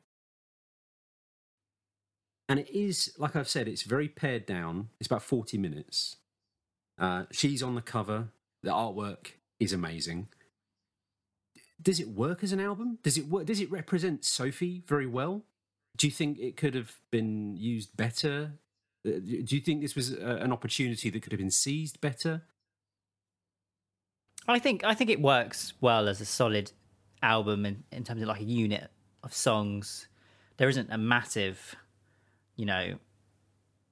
And it is, like I've said, it's very pared down. It's about 40 minutes. Uh, she's on the cover. The artwork is amazing. Does it work as an album? Does it work? Does it represent Sophie very well? Do you think it could have been used better? Uh, do you think this was an opportunity that could have been seized better? I think I think it works well as a solid album in, in terms of like a unit of songs. There isn't a massive, you know,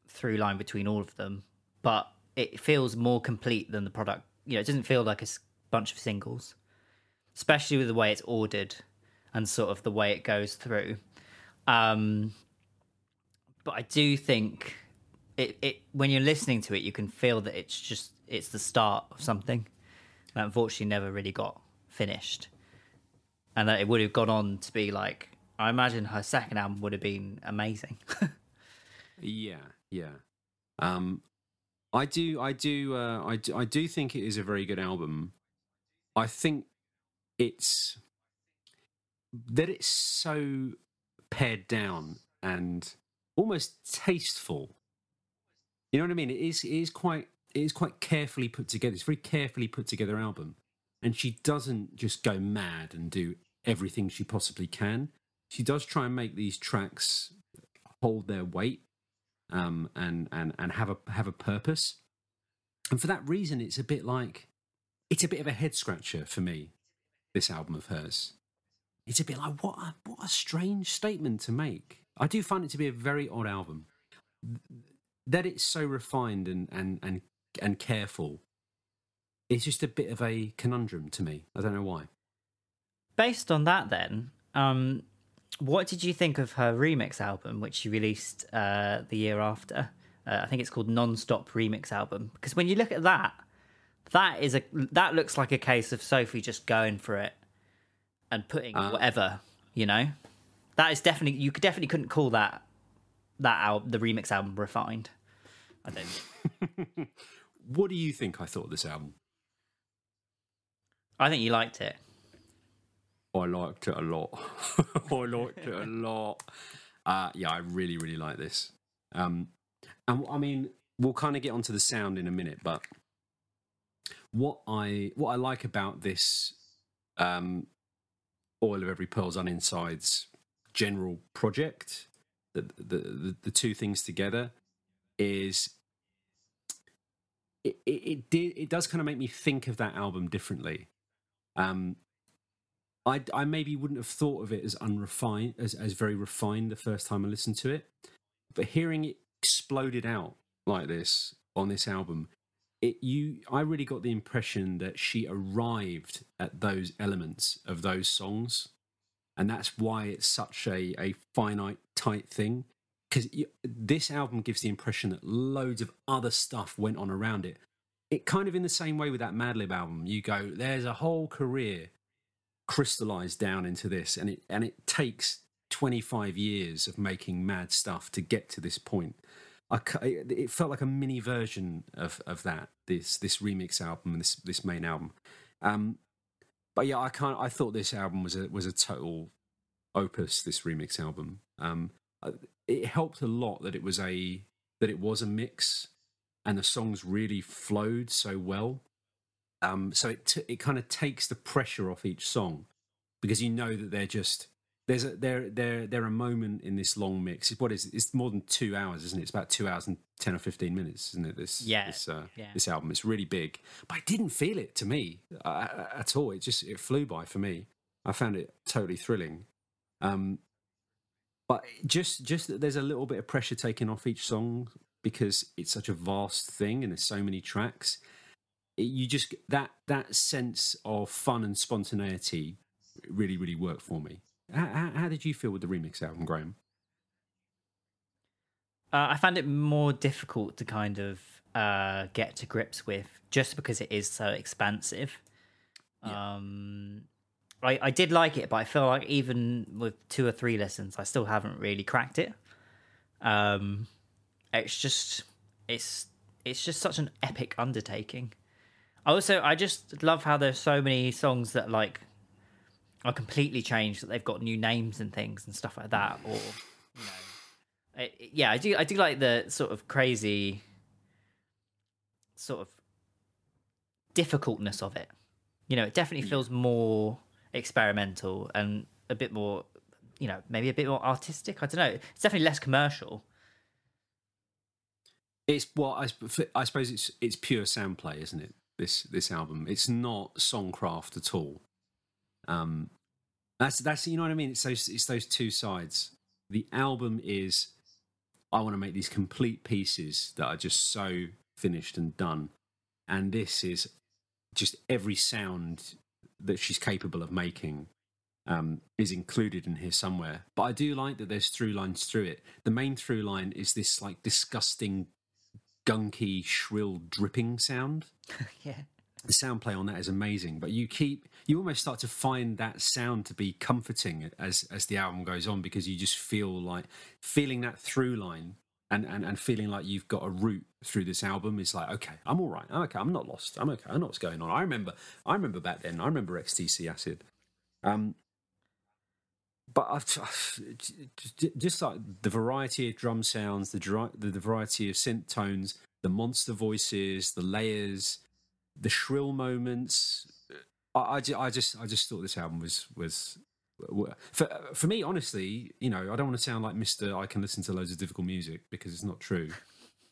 through line between all of them, but it feels more complete than the product. You know, it doesn't feel like a bunch of singles, especially with the way it's ordered and sort of the way it goes through. Um, but I do think it, it when you're listening to it, you can feel that it's just it's the start of something that unfortunately never really got finished, and that it would have gone on to be like I imagine her second album would have been amazing. yeah, yeah. Um, I do, I do, uh, I do, I do think it is a very good album. I think it's that it's so pared down and almost tasteful. You know what I mean? It is, it is quite, it is quite carefully put together. It's a very carefully put together album, and she doesn't just go mad and do everything she possibly can. She does try and make these tracks hold their weight um, and and and have a have a purpose. And for that reason, it's a bit like it's a bit of a head scratcher for me. This album of hers, it's a bit like what a, what a strange statement to make. I do find it to be a very odd album. That it's so refined and and and and careful. It's just a bit of a conundrum to me. I don't know why. Based on that, then, um, what did you think of her remix album, which she released uh, the year after? Uh, I think it's called Non-Stop Remix Album. Because when you look at that, that is a that looks like a case of Sophie just going for it and putting uh, whatever you know. That is definitely you could definitely couldn't call that that album the remix album refined. I don't. what do you think? I thought of this album. I think you liked it. I liked it a lot. I liked it a lot. Uh, yeah, I really, really like this. Um, and I mean, we'll kind of get onto the sound in a minute, but what I what I like about this um, oil of every pearl's Un-Insides general project, the, the the, the two things together, is it, it, it did it does kind of make me think of that album differently. Um, I, I maybe wouldn't have thought of it as unrefined, as, as very refined the first time I listened to it. But hearing it exploded out like this on this album, it you I really got the impression that she arrived at those elements of those songs, and that's why it's such a a finite tight thing. Because this album gives the impression that loads of other stuff went on around it. It kind of in the same way with that Madlib album, you go, there's a whole career crystallized down into this, and it and it takes 25 years of making mad stuff to get to this point. I, it felt like a mini version of, of that this this remix album and this this main album. Um, but yeah, I can't. I thought this album was a was a total opus. This remix album. Um, it helped a lot that it was a that it was a mix, and the songs really flowed so well. Um, so it t- it kind of takes the pressure off each song because you know that they're just there's a there there there a moment in this long mix. What is it? It's more than two hours, isn't it? It's about two hours and ten or fifteen minutes, isn't it? This yeah, this, uh, yeah. this album. It's really big, but I didn't feel it to me uh, at all. It just it flew by for me. I found it totally thrilling. Um, but just just that there's a little bit of pressure taken off each song because it's such a vast thing and there's so many tracks. You just that that sense of fun and spontaneity really really worked for me. How, how, did you feel with the remix album, Graham? Uh, I found it more difficult to kind of uh, get to grips with, just because it is so expansive. Yeah. Um, I, I did like it, but I feel like even with two or three lessons, I still haven't really cracked it. Um, it's just it's it's just such an epic undertaking. Also, I just love how there's so many songs that like are completely changed that they've got new names and things and stuff like that, or you know, it, yeah, I do I do like the sort of crazy sort of difficultness of it. You know, it definitely hmm. feels more experimental and a bit more, you know, maybe a bit more artistic. I don't know. It's definitely less commercial. It's what well, I, I suppose it's it's pure sound play, isn't it? This this album. It's not songcraft at all. Um, that's that's you know what I mean. It's those it's those two sides. The album is I want to make these complete pieces that are just so finished and done, and this is just every sound that she's capable of making um, is included in here somewhere. But I do like that there's through lines through it. The main through line is this like disgusting, gunky, shrill dripping sound. yeah. The sound play on that is amazing, but you keep you almost start to find that sound to be comforting as as the album goes on because you just feel like feeling that through line and, and, and feeling like you've got a route through this album is like, okay, I'm all right. I'm okay. I'm not lost. I'm okay. I know what's going on. I remember, I remember back then. I remember XTC Acid. Um, but I've, just like the variety of drum sounds, the, the, the variety of synth tones, the monster voices, the layers, the shrill moments. I, I, I just, I just thought this album was was for for me, honestly, you know, I don't want to sound like Mister. I can listen to loads of difficult music because it's not true.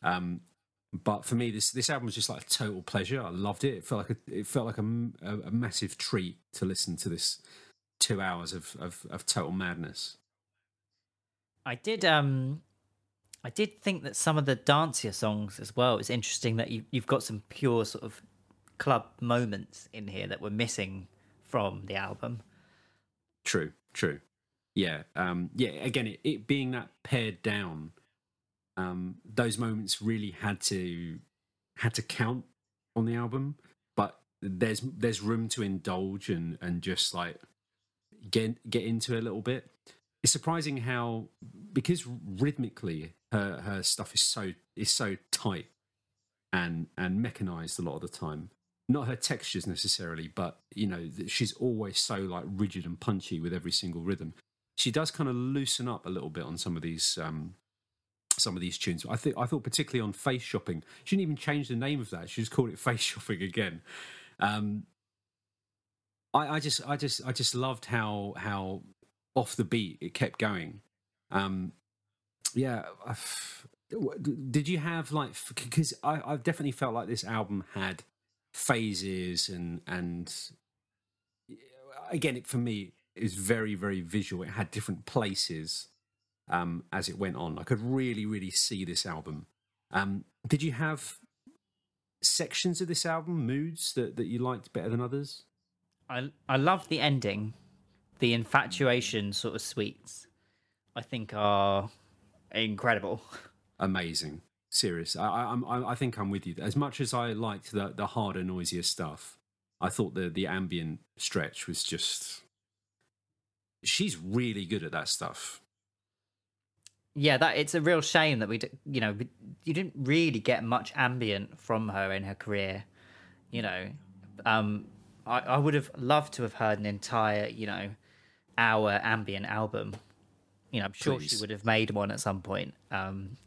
Um, but for me, this this album was just like a total pleasure. I loved it. It felt like a, it felt like a, a, a massive treat to listen to this two hours of, of, of total madness. I did um I did think that some of the dancier songs as well. It's interesting that you you've got some pure sort of club moments in here that were missing from the album. True, true. Yeah, um, yeah. Again, it, it being that pared down, um, those moments really had to had to count on the album. But there's there's room to indulge and and just like get get into a little bit. It's surprising how because rhythmically her her stuff is so is so tight and and mechanized a lot of the time not her textures necessarily, but you know she's always so like rigid and punchy with every single rhythm. She does kind of loosen up a little bit on some of these um, some of these tunes. I think I thought particularly on Face Shopping, she didn't even change the name of that. She just called it Face Shopping again. Um, I, I just I just I just loved how how off the beat it kept going. Um, yeah. I've, did you have like because I, I've definitely felt like this album had phases and and again it, for me is very very visual it had different places um, as it went on i could really really see this album um, did you have sections of this album moods that, that you liked better than others i i love the ending the infatuation sort of suites i think are incredible amazing serious. I, I, I think I'm with you. As much as I liked the the harder, noisier stuff, I thought the the ambient stretch was just. She's really good at that stuff. Yeah, that it's a real shame that we, you know, you didn't really get much ambient from her in her career. You know, um, I, I would have loved to have heard an entire, you know, hour ambient album. You know, I'm sure Please. she would have made one at some point. Um,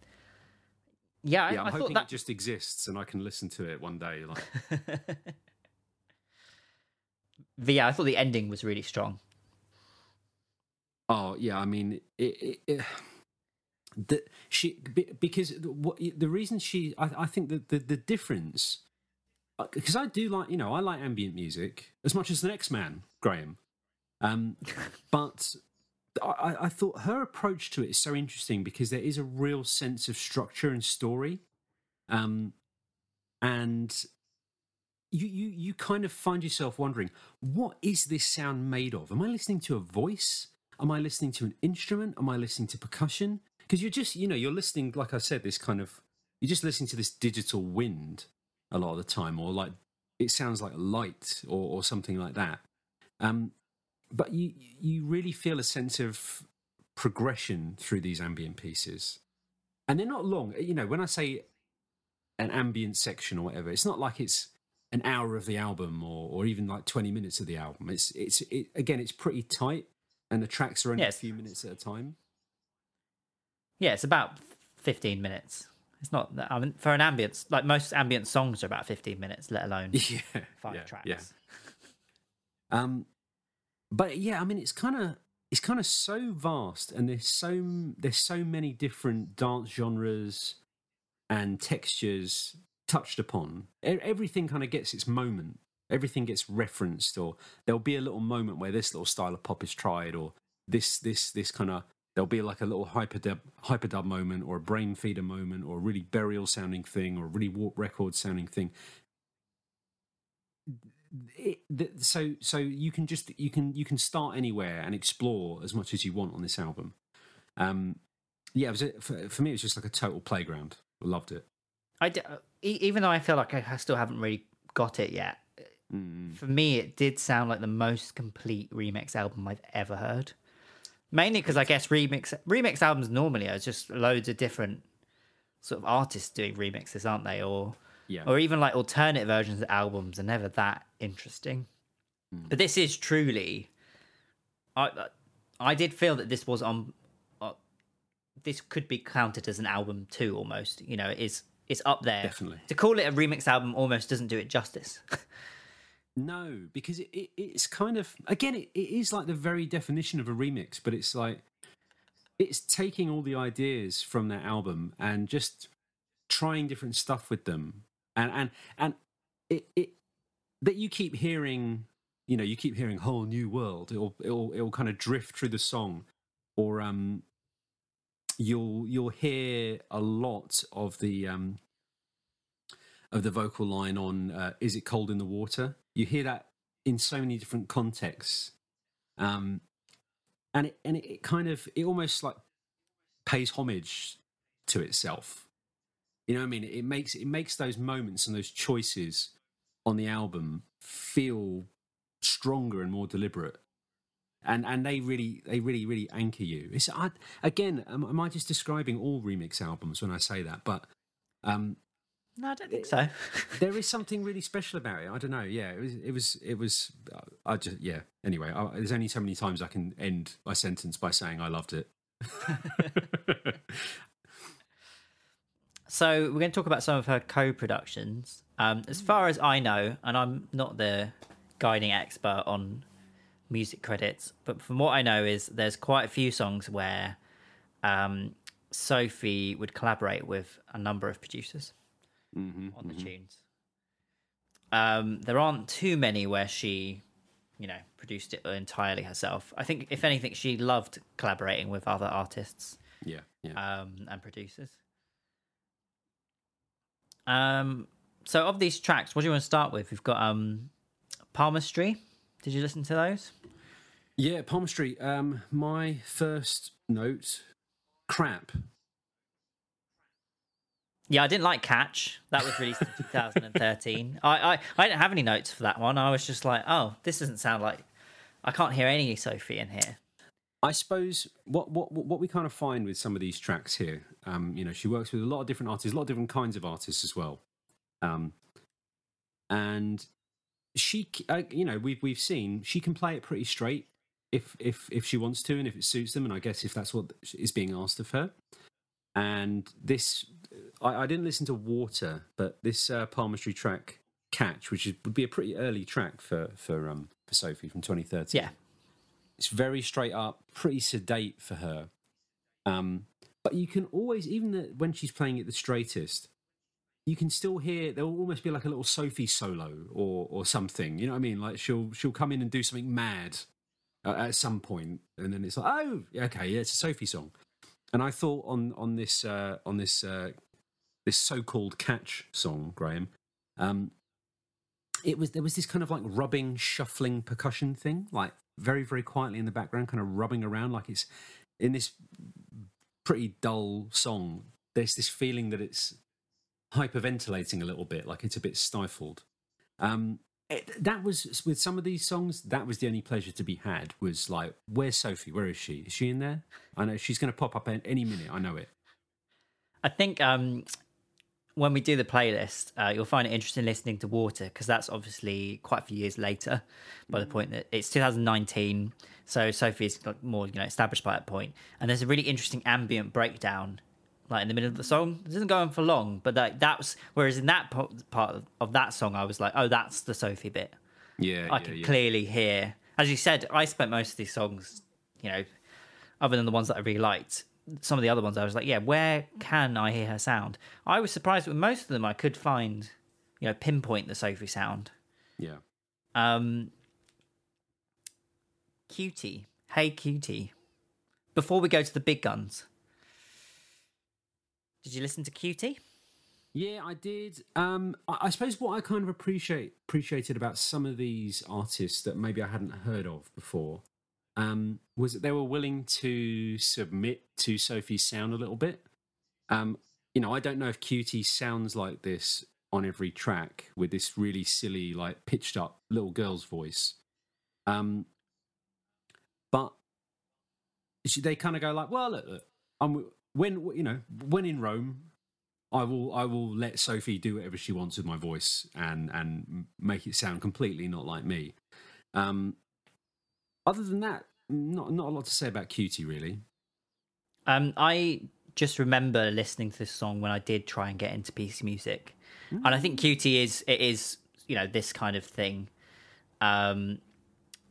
yeah, yeah. I, I'm I hoping that... it just exists and I can listen to it one day. Like, yeah, I thought the ending was really strong. Oh yeah, I mean, it, it, it the she because what the reason she I, I think that the the difference because uh, I do like you know I like ambient music as much as the next man Graham, um, but I, I, thought her approach to it is so interesting because there is a real sense of structure and story, um, and you you you kind of find yourself wondering what is this sound made of? Am I listening to a voice? Am I listening to an instrument? Am I listening to percussion? because you're just you know you're listening like I said this kind of you're just listening to this digital wind a lot of the time, or like it sounds like light or, or something like that. Um, but you you really feel a sense of progression through these ambient pieces, and they're not long. You know, when I say an ambient section or whatever, it's not like it's an hour of the album or, or even like 20 minutes of the album. It's it's it, again, it's pretty tight, and the tracks are only yes. a few minutes at a time. Yeah, it's about 15 minutes. It's not. I mean, for an ambient, like most ambient songs are about 15 minutes, let alone yeah, five yeah, tracks. Yeah. Um, but yeah, I mean, it's kind of it's kind of so vast, and there's so there's so many different dance genres and textures touched upon. Everything kind of gets its moment. Everything gets referenced, or there'll be a little moment where this little style of pop is tried, or this this this kind of there'll be like a little hyperdub hyperdub moment, or a Brainfeeder moment, or a really burial sounding thing, or a really warp record sounding thing it, the, so so you can just you can you can start anywhere and explore as much as you want on this album. Um, yeah, it was a, for, for me. It was just like a total playground. I loved it. I d- even though I feel like I still haven't really got it yet. Mm. For me, it did sound like the most complete remix album I've ever heard. Mainly because I guess remix remix albums normally are just loads of different sort of artists doing remixes, aren't they? Or yeah. Or even like alternate versions of albums are never that interesting. Mm. But this is truly. I I did feel that this was on. Uh, this could be counted as an album too, almost. You know, it is it's up there. Definitely. To call it a remix album almost doesn't do it justice. no, because it, it, it's kind of again, it, it is like the very definition of a remix, but it's like it's taking all the ideas from that album and just trying different stuff with them. And and and it, it that you keep hearing you know you keep hearing whole new world it'll it'll it'll kind of drift through the song. Or um you'll you'll hear a lot of the um of the vocal line on uh, is it cold in the water you hear that in so many different contexts um and it and it, it kind of it almost like pays homage to itself you know what I mean? It makes it makes those moments and those choices on the album feel stronger and more deliberate. And and they really they really really anchor you. It's I, again, am, am, I just describing all remix albums when I say that? But um, no, I don't think so. there is something really special about it. I don't know. Yeah, it was. It was. It was. Uh, I just. Yeah. Anyway, I, there's only so many times I can end my sentence by saying I loved it. So we're going to talk about some of her co-productions. Um, as far as I know, and I'm not the guiding expert on music credits, but from what I know is there's quite a few songs where um, Sophie would collaborate with a number of producers mm-hmm, on the mm-hmm. tunes. Um, there aren't too many where she, you know, produced it entirely herself. I think, if anything, she loved collaborating with other artists. Yeah, yeah. Um, and producers. Um, so of these tracks, what do you want to start with? We've got um, Palmistry. Did you listen to those? Yeah, Palmistry. Um, my first note, crap. Yeah, I didn't like Catch. That was released in 2013. I, I, I didn't have any notes for that one. I was just like, oh, this doesn't sound like. I can't hear any Sophie in here. I suppose what what what we kind of find with some of these tracks here, um, you know, she works with a lot of different artists, a lot of different kinds of artists as well, um, and she, uh, you know, we've we've seen she can play it pretty straight if if if she wants to and if it suits them, and I guess if that's what is being asked of her. And this, I, I didn't listen to Water, but this uh, Palmistry track, Catch, which is, would be a pretty early track for for um for Sophie from 2013. Yeah it's very straight up, pretty sedate for her. Um, but you can always, even the, when she's playing it the straightest, you can still hear there will almost be like a little Sophie solo or or something. You know what I mean? Like she'll she'll come in and do something mad uh, at some point, and then it's like, oh, okay, yeah, it's a Sophie song. And I thought on on this uh, on this uh, this so-called catch song, Graham, um, it was there was this kind of like rubbing, shuffling percussion thing, like very very quietly in the background, kind of rubbing around, like it's in this pretty dull song, there's this feeling that it's hyperventilating a little bit, like it's a bit stifled. Um, it, that was with some of these songs. That was the only pleasure to be had. Was like, where's Sophie? Where is she? Is she in there? I know she's going to pop up any minute. I know it. I think um, when we do the playlist, uh, you'll find it interesting listening to Water because that's obviously quite a few years later. By the point that it's 2019, so Sophie's more you know established by that point, and there's a really interesting ambient breakdown like in the middle of the song. It doesn't go on for long, but that that's whereas in that part of that song, I was like, oh, that's the Sophie bit. Yeah, I yeah, can yeah. clearly hear. As you said, I spent most of these songs, you know, other than the ones that I really liked. Some of the other ones, I was like, yeah, where can I hear her sound? I was surprised with most of them. I could find, you know, pinpoint the Sophie sound. Yeah. Um, QT, hey QT. Before we go to the big guns, did you listen to QT? Yeah, I did. Um, I, I, suppose what I kind of appreciate appreciated about some of these artists that maybe I hadn't heard of before um, was that they were willing to submit to Sophie's sound a little bit. Um, you know, I don't know if QT sounds like this on every track with this really silly, like pitched up little girl's voice. Um, but they kind of go like, "Well, look, look I'm when you know when in Rome, I will I will let Sophie do whatever she wants with my voice and and make it sound completely not like me. Um, other than that, not not a lot to say about QT really. Um, I just remember listening to this song when I did try and get into PC music, mm. and I think QT is it is you know this kind of thing. Um,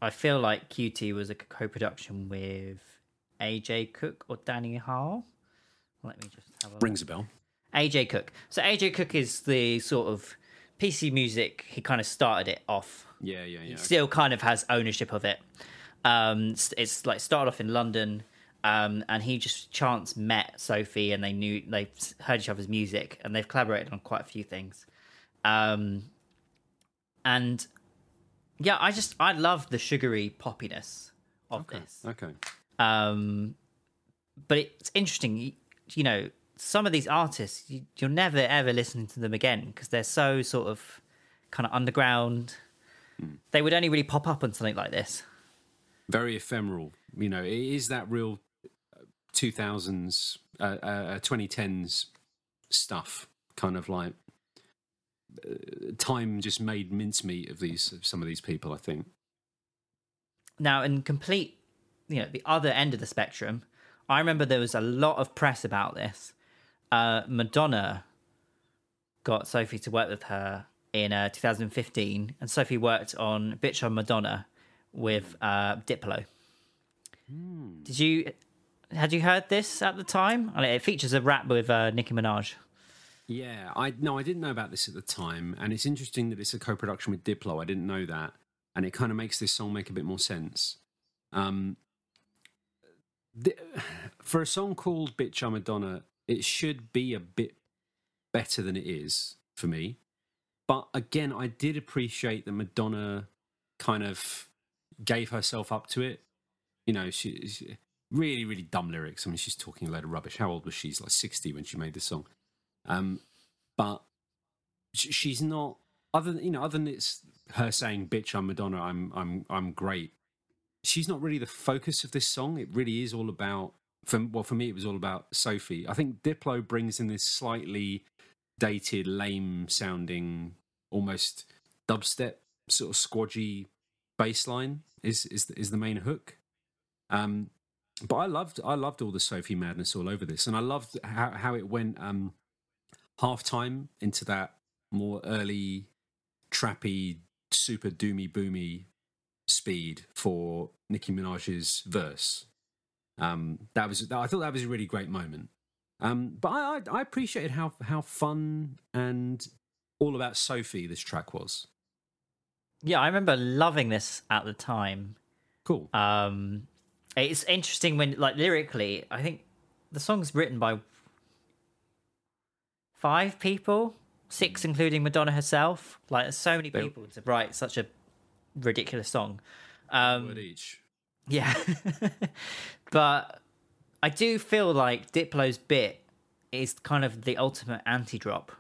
I feel like QT was a co-production with A. G. Cook or Danny Harle. Let me just have a rings a bell. A. G. Cook. So A. G. Cook is the sort of PC music. He kind of started it off. Yeah, yeah, yeah. He still kind of has ownership of it. Um, it's like started off in London, um, and he just chance met Sophie, and they knew they heard each other's music, and they've collaborated on quite a few things. Um, and yeah, I just I love the sugary poppiness of okay. this. Okay. Um, but it's interesting you know, some of these artists, you, you're never ever listening to them again because they're so sort of kind of underground. Mm. They would only really pop up on something like this. Very ephemeral. You know, it is that real 2000s, uh, uh, 2010s stuff, kind of like uh, time just made mincemeat of these of some of these people. I think. Now, in complete, you know, the other end of the spectrum, I remember there was a lot of press about this. Uh, Madonna got Sophie to work with her in uh, 2015, and Sophie worked on "Bitch I'm Madonna" with uh, Diplo. Mm. Did you had you heard this at the time? I mean, it features a rap with uh, Nicki Minaj. Yeah, I no, I didn't know about this at the time, and it's interesting that it's a co-production with Diplo. I didn't know that, and it kind of makes this song make a bit more sense. Um, for a song called "Bitch I'm Madonna," it should be a bit better than it is for me. But again, I did appreciate that Madonna kind of gave herself up to it. You know, she, she really, really dumb lyrics. I mean, she's talking a load of rubbish. How old was she? She's like sixty when she made this song. Um, but she's not other than you know other than it's her saying bitch i'm madonna i'm i'm i'm great she's not really the focus of this song. It really is all about. For, well, for me, it was all about Sophie. I think Diplo brings in this slightly dated, lame sounding, almost dubstep sort of squadgy bass line is is is the main hook. Um, but I loved I loved all the Sophie madness all over this, and I loved how how it went um, half time into that more early trappy, super doomy boomy speed for Nicki Minaj's verse. Um, that was I thought that was a really great moment. Um, but I, I, I appreciated how how fun and all about Sophie this track was. Yeah, I remember loving this at the time. Cool. Um, it's interesting when like lyrically, I think the song's written by five people, six including Madonna herself. Like, there's so many people to write such a ridiculous song. Um, word each. Yeah, but I do feel like Diplo's bit is kind of the ultimate anti-drop.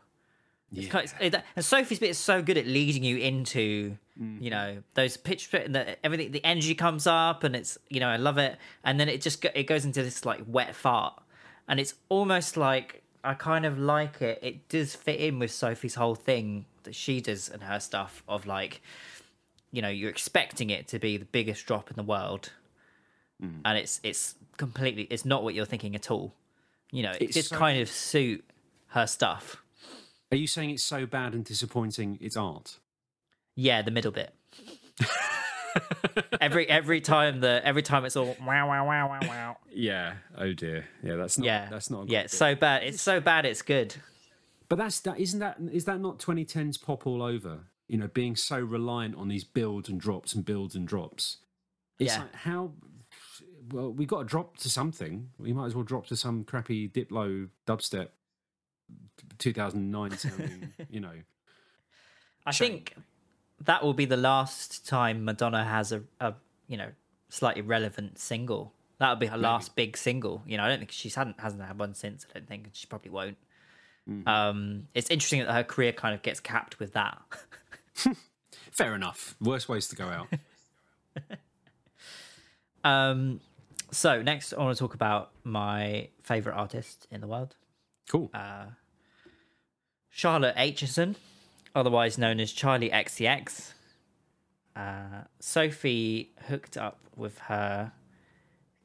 Yeah. kind of- it- and Sophie's bit is so good at leading you into, Mm-hmm. you know, those pitch the, everything. The energy comes up, and it's you know I love it. And then it just go, it goes into this like wet fart, and it's almost like I kind of like it. It does fit in with Sophie's whole thing that she does and her stuff of like, you know, you're expecting it to be the biggest drop in the world, Mm. and it's it's completely it's not what you're thinking at all. You know, it It's just so- kind of suit her stuff. Are you saying it's so bad and disappointing it's art? Yeah, the middle bit. every every time the every time it's all wow wow wow wow wow. Yeah. Oh dear. Yeah, that's not. Yeah, that's not. A yeah. It's bit. so bad. It's so bad. It's good. But that's that. Isn't that? Is that not 2010's pop all over? You know, being so reliant on these builds and drops and builds and drops. It's Yeah. like how. Well, we got to drop to something. We might as well drop to some crappy Diplo dubstep, 2009 sounding. you know. I Shame. think that will be the last time Madonna has a, a you know slightly relevant single. That'll be her last big single. You know, I don't think she's hadn't hasn't had one since. I don't think and she probably won't. Mm-hmm. Um, it's interesting that her career kind of gets capped with that. Fair enough. Worst ways to go out. Um, so next, I want to talk about my favorite artist in the world, Cool. Charlotte Aitchison, otherwise known as Charli XCX. Uh, Sophie hooked up with her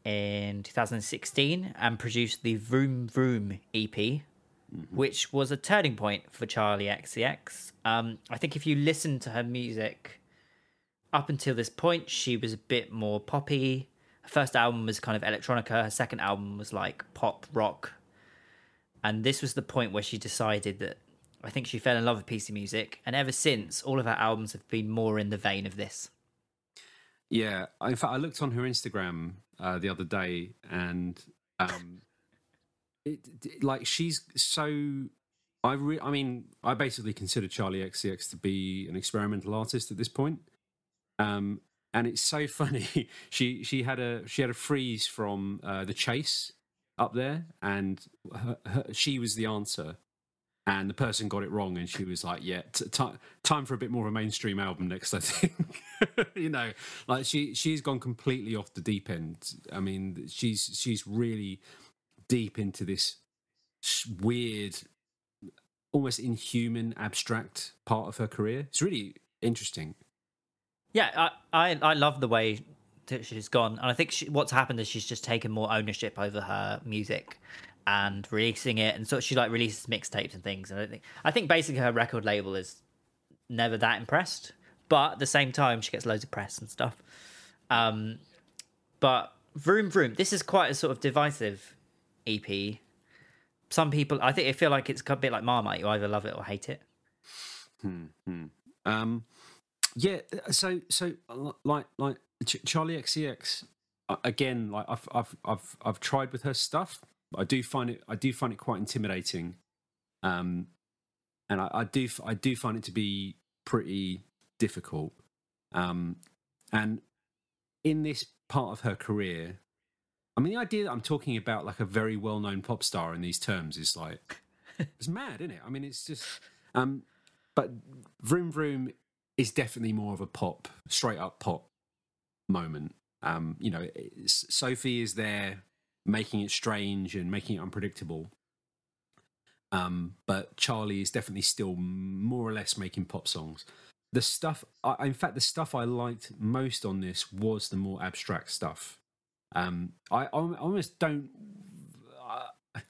in 2016 and produced the Vroom Vroom EP, which was a turning point for Charli XCX. Um, I think if you listen to her music up until this point, she was a bit more poppy. Her first album was kind of electronica, her second album was like pop rock. And this was the point where she decided that I think she fell in love with PC music, and ever since, all of her albums have been more in the vein of this. Yeah, in fact, I looked on her Instagram uh, the other day, and um, it, it- like she's so. I re- I mean, I basically consider Charlie XCX to be an experimental artist at this point. Um, and it's so funny. she she had a she had a freeze from uh, the chase up there, and her, her, she was the answer. And the person got it wrong, and she was like, "Yeah, t- ti time for a bit more of a mainstream album next." I think, you know, like she she's gone completely off the deep end. I mean, she's she's really deep into this weird, almost inhuman, abstract part of her career. It's really interesting. Yeah, I, I, I love the way that she's gone, and I think she, what's happened is she's just taken more ownership over her music and releasing it, and so she like releases mixtapes and things. And I think I think basically her record label is never that impressed, but at the same time she gets loads of press and stuff. Um, but Vroom Vroom, this is quite a sort of divisive EP. Some people, I think, I feel like it's a bit like Marmite. You either love it or hate it. Um, yeah. So so uh, like like Ch- Charli XCX uh, again. Like I've I've I've I've tried with her stuff. I do find it I do find it quite intimidating. Um, and I, I do I do find it to be pretty difficult. Um, and in this part of her career, I mean, the idea that I'm talking about like a very well known pop star in these terms is like it's mad, isn't it? I mean, it's just. Um, but Vroom Vroom is definitely more of a pop, straight up pop moment. Um, you know, Sophie is there making it strange and making it unpredictable. Um, but Charli is definitely still more or less making pop songs. The stuff, I, in fact, the stuff I liked most on this was the more abstract stuff. Um, I, I almost don't. I,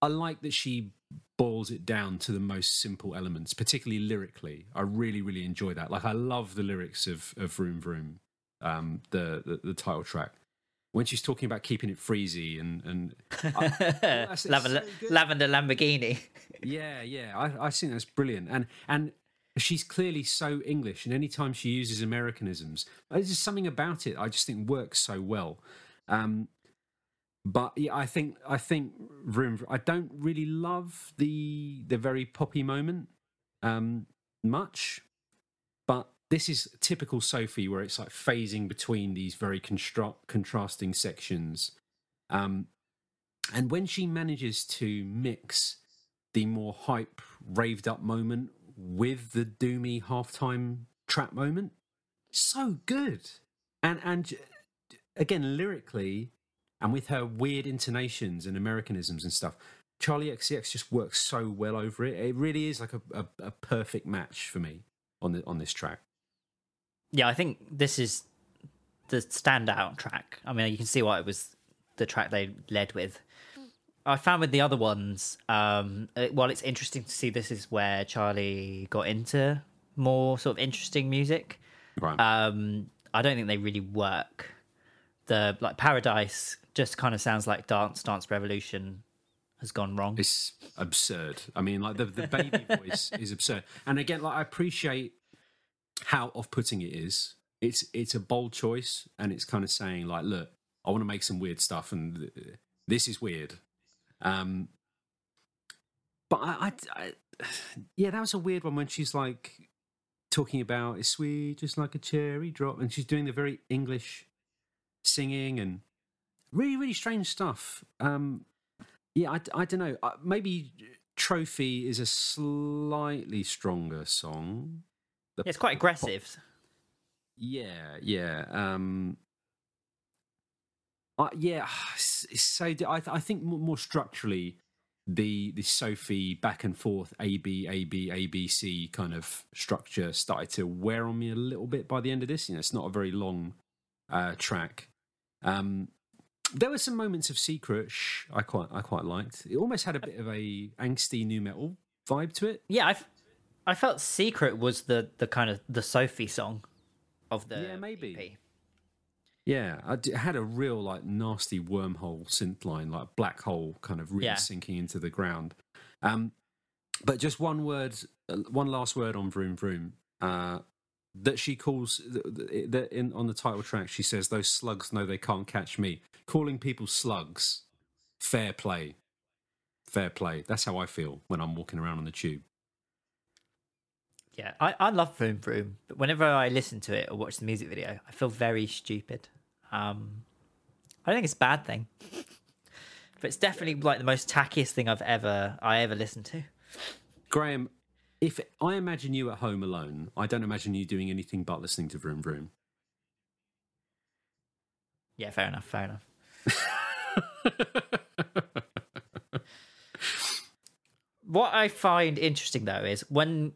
I like that she boils it down to the most simple elements, particularly lyrically. I really, really enjoy that. Like, I love the lyrics of of Vroom Vroom, um, the, the the title track. When she's talking about keeping it freezy and and that's- it's Lavender, so. Lavender Lamborghini. yeah, yeah, I, I think that's brilliant, and and she's clearly so English, and anytime she uses Americanisms, there's just something about it I just think works so well. Um, but yeah, I think I think room. I don't really love the the very poppy moment um, much, but this is typical Sophie, where it's like phasing between these very construct, contrasting sections Um, and when she manages to mix the more hype, raved up moment with the doomy halftime trap moment, so good. And and again, lyrically, and with her weird intonations and Americanisms and stuff, Charli XCX just works so well over it. It really is like a, a, a perfect match for me on the on this track. Yeah, I think this is the standout track. I mean, you can see why it was the track they led with. I found with the other ones, um, it, while it's interesting to see this is where Charli got into more sort of interesting music. Right. Um, I don't think they really work. The like Paradise just kind of sounds like Dance Dance Revolution has gone wrong. It's absurd. I mean, like the the baby voice is absurd. And again, like I appreciate how off-putting it is. It's it's a bold choice, and it's kind of saying like, look, I want to make some weird stuff, and this is weird. Um, but I, I, I, yeah, that was a weird one when she's like talking about it's sweet, just like a cherry drop, and she's doing the very English singing and really, really strange stuff. Um, yeah, I, I don't know. Maybe Trophy is a slightly stronger song. The it's quite aggressive. Pop, yeah, yeah. Um, yeah, it's, it's so. I, I think more structurally, the the Sophie back and forth A B A B A B C kind of structure started to wear on me a little bit by the end of this. You know, it's not a very long uh, track. Um, there were some moments of secret shh, I quite I quite liked. It almost had a bit of a angsty new metal vibe to it. Yeah, I I felt secret was the the kind of the Sophie song of the yeah maybe. EP. Yeah, I had a real like nasty wormhole synth line, like black hole, kind of really yeah. sinking into the ground. Um, but just one word, uh, one last word on Vroom Vroom. Uh, that she calls that in on the title track. She says, "Those slugs know they can't catch me." Calling people slugs, fair play, fair play. That's how I feel when I'm walking around on the tube. Yeah, I, I love Vroom Vroom, but whenever I listen to it or watch the music video, I feel very stupid. Um, I don't think it's a bad thing, but it's definitely like the most tackiest thing I've ever I ever listened to. Graham, if I imagine you at home alone, I don't imagine you doing anything but listening to Vroom Vroom. Yeah, fair enough. Fair enough. what I find interesting though is when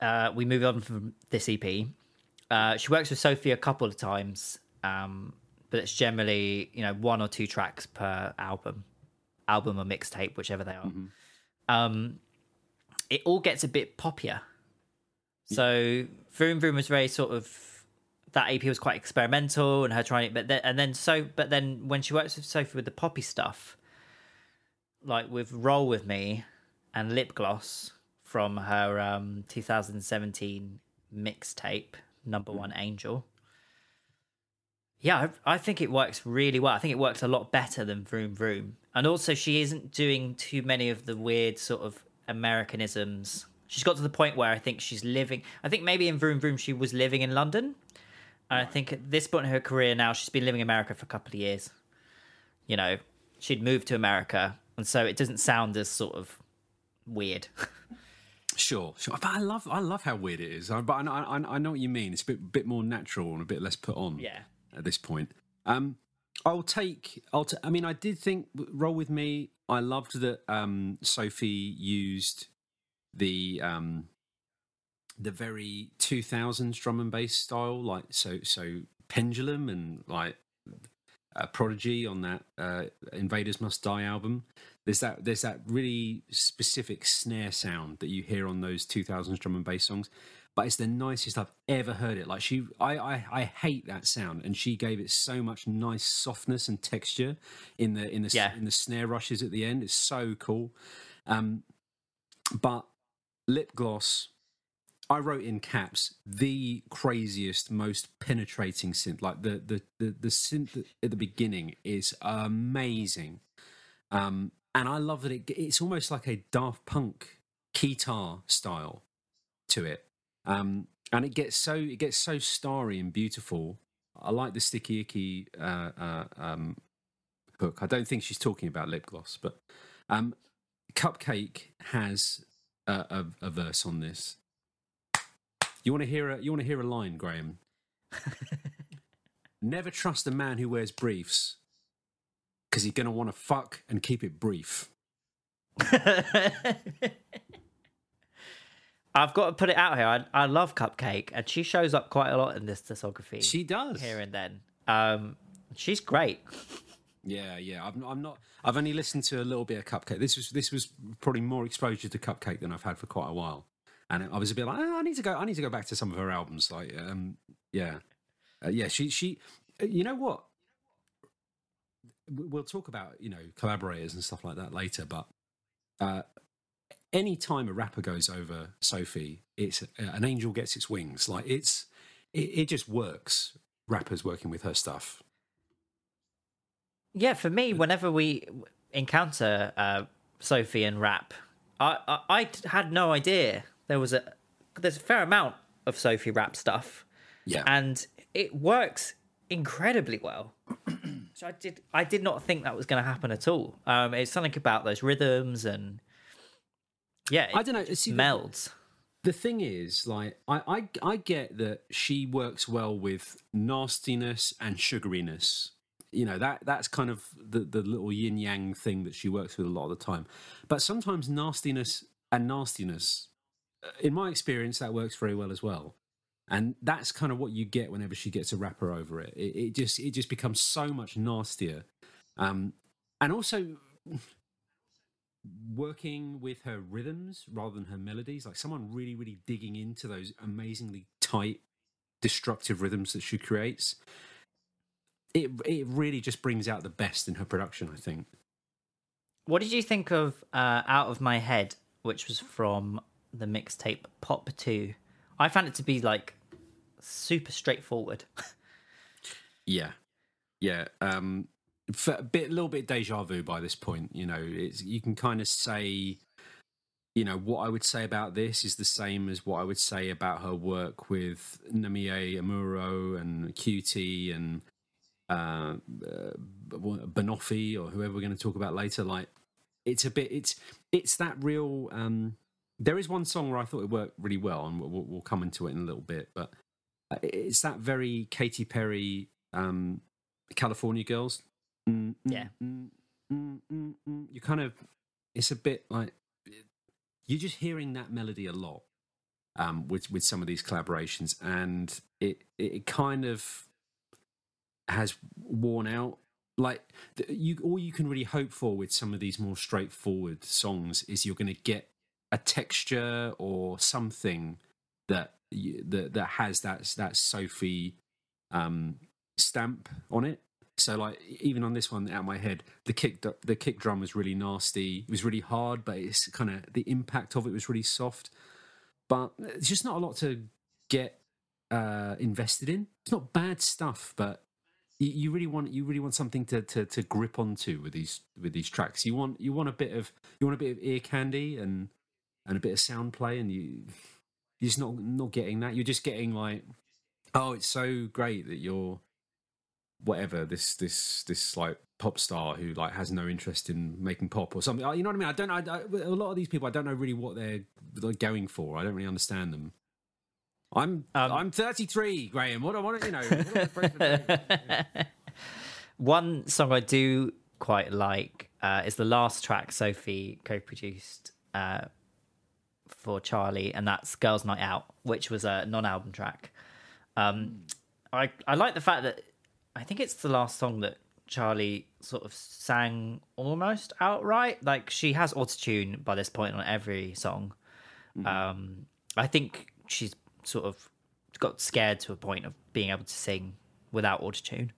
uh, we move on from this EP. Uh, she works with Sophie a couple of times, um, but it's generally you know one or two tracks per album, album or mixtape, whichever they are. Mm-hmm. Um, it all gets a bit poppier. So Vroom Vroom was very sort of that EP was quite experimental and her trying, but then and then so but then when she works with Sophie with the poppy stuff, like with Roll with Me and Lip Gloss, from her um, 2017 mixtape, Number One Angel. Yeah, I, I, think it works really well. I think it works a lot better than Vroom Vroom. And also, she isn't doing too many of the weird sort of Americanisms. She's got to the point where I think she's living. I think maybe in Vroom Vroom she was living in London. And I think at this point in her career now, she's been living in America for a couple of years. You know, she'd moved to America. And so it doesn't sound as sort of weird. Sure, sure. But I love, I love how weird it is. But I, I, I know what you mean. It's a bit, bit more natural and a bit less put on. Yeah. At this point, um, I'll take. I'll. T- I mean, I did think roll with me. I loved that um, Sophie used the um, the very 2000s drum and bass style, like so so pendulum and like a prodigy on that uh, Invaders Must Die album. There's that there's that really specific snare sound that you hear on those 2000s drum and bass songs, but it's the nicest I've ever heard it. Like she, I, I, I hate that sound, and she gave it so much nice softness and texture in the in the yeah. in the snare rushes at the end. It's so cool. Um, but lip gloss I wrote in caps the craziest, most penetrating synth. Like the the the, the synth at the beginning is amazing. Um, and I love that it, it's almost like a Daft Punk guitar style to it, um, and it gets so it gets so starry and beautiful. I like the sticky icky uh, uh, um, book. I don't think she's talking about lip gloss, but um, CupcakKe has a, a, a verse on this. You want to hear a you want to hear a line, Graham? Never trust a man who wears briefs because he's going to want to fuck and keep it brief. I've got to put it out here. I, I love CupcakKe, and she shows up quite a lot in this discography. She does here and then. Um, she's great. Yeah, yeah. I'm, I'm not. I've only listened to a little bit of CupcakKe. This was this was probably more exposure to CupcakKe than I've had for quite a while, and I was a bit like, oh, I need to go. I need to go back to some of her albums. Like, um, yeah, uh, yeah. She she. Uh, you know what? We'll talk about you know collaborators and stuff like that later, but uh, any time a rapper goes over Sophie, it's uh, an angel gets its wings. Like it's it, it just works. Rappers working with her stuff. Yeah, for me, whenever we encounter uh, Sophie and rap, I, I, I had no idea there was a there's a fair amount of Sophie rap stuff. Yeah, and it works incredibly well. So I did I did not think that was going to happen at all. Um, it's something about those rhythms and yeah, I don't know. See, melds. The, the thing is, like, I, I I get that she works well with nastiness and sugariness. You know that that's kind of the the little yin yang thing that she works with a lot of the time. But sometimes nastiness and nastiness, uh, in my experience, that works very well as well. And that's kind of what you get whenever she gets a rapper over it. It, it just it just becomes so much nastier. Um, and also working with her rhythms rather than her melodies, like someone really, really digging into those amazingly tight, destructive rhythms that she creates. It it really just brings out the best in her production. I think. What did you think of uh, "Out of My Head," which was from the mixtape Pop Two? I found it to be like super straightforward. yeah, yeah. Um, a bit, a little bit deja vu by this point. You know, it's you can kind of say, you know, what I would say about this is the same as what I would say about her work with Namie Amuro and QT and uh, uh, or whoever we're going to talk about later. Like, it's a bit, it's it's that real. Um, there is one song where I thought it worked really well, and we'll, we'll come into it in a little bit, but it's that very Katy Perry, um, California Girls Mm, yeah. Mm, mm, you kind of, it's a bit like you're just hearing that melody a lot um, with with some of these collaborations, and it it kind of has worn out. Like you, all you can really hope for with some of these more straightforward songs is you're going to get a texture or something that that that has that that Sophie um, stamp on it. So like even on this one out of my head, the kick the kick drum was really nasty. It was really hard, but it's kind of the impact of it was really soft. But it's just not a lot to get uh, invested in. It's not bad stuff, but you, you, really want you really want something to, to to grip onto with these with these tracks. You want you want a bit of you want a bit of ear candy and and a bit of sound play, and you you're just not not getting that. You're just getting like, oh, it's so great that you're whatever this this this like pop star who like has no interest in making pop or something. You know what I mean? I don't. I, I, a lot of these people, I don't know really what they're, they're going for. I don't really understand them. I'm um, I'm 33, Graham. What I want you know. One song I do quite like uh, is the last track Sophie co-produced uh, for Charli, and that's "Girls Night Out," which was a non-album track. Um, I I like the fact that I think it's the last song that Charli sort of sang almost outright. Like she has autotune by this point on every song. Mm-hmm. Um, I think she's sort of got scared to a point of being able to sing without autotune.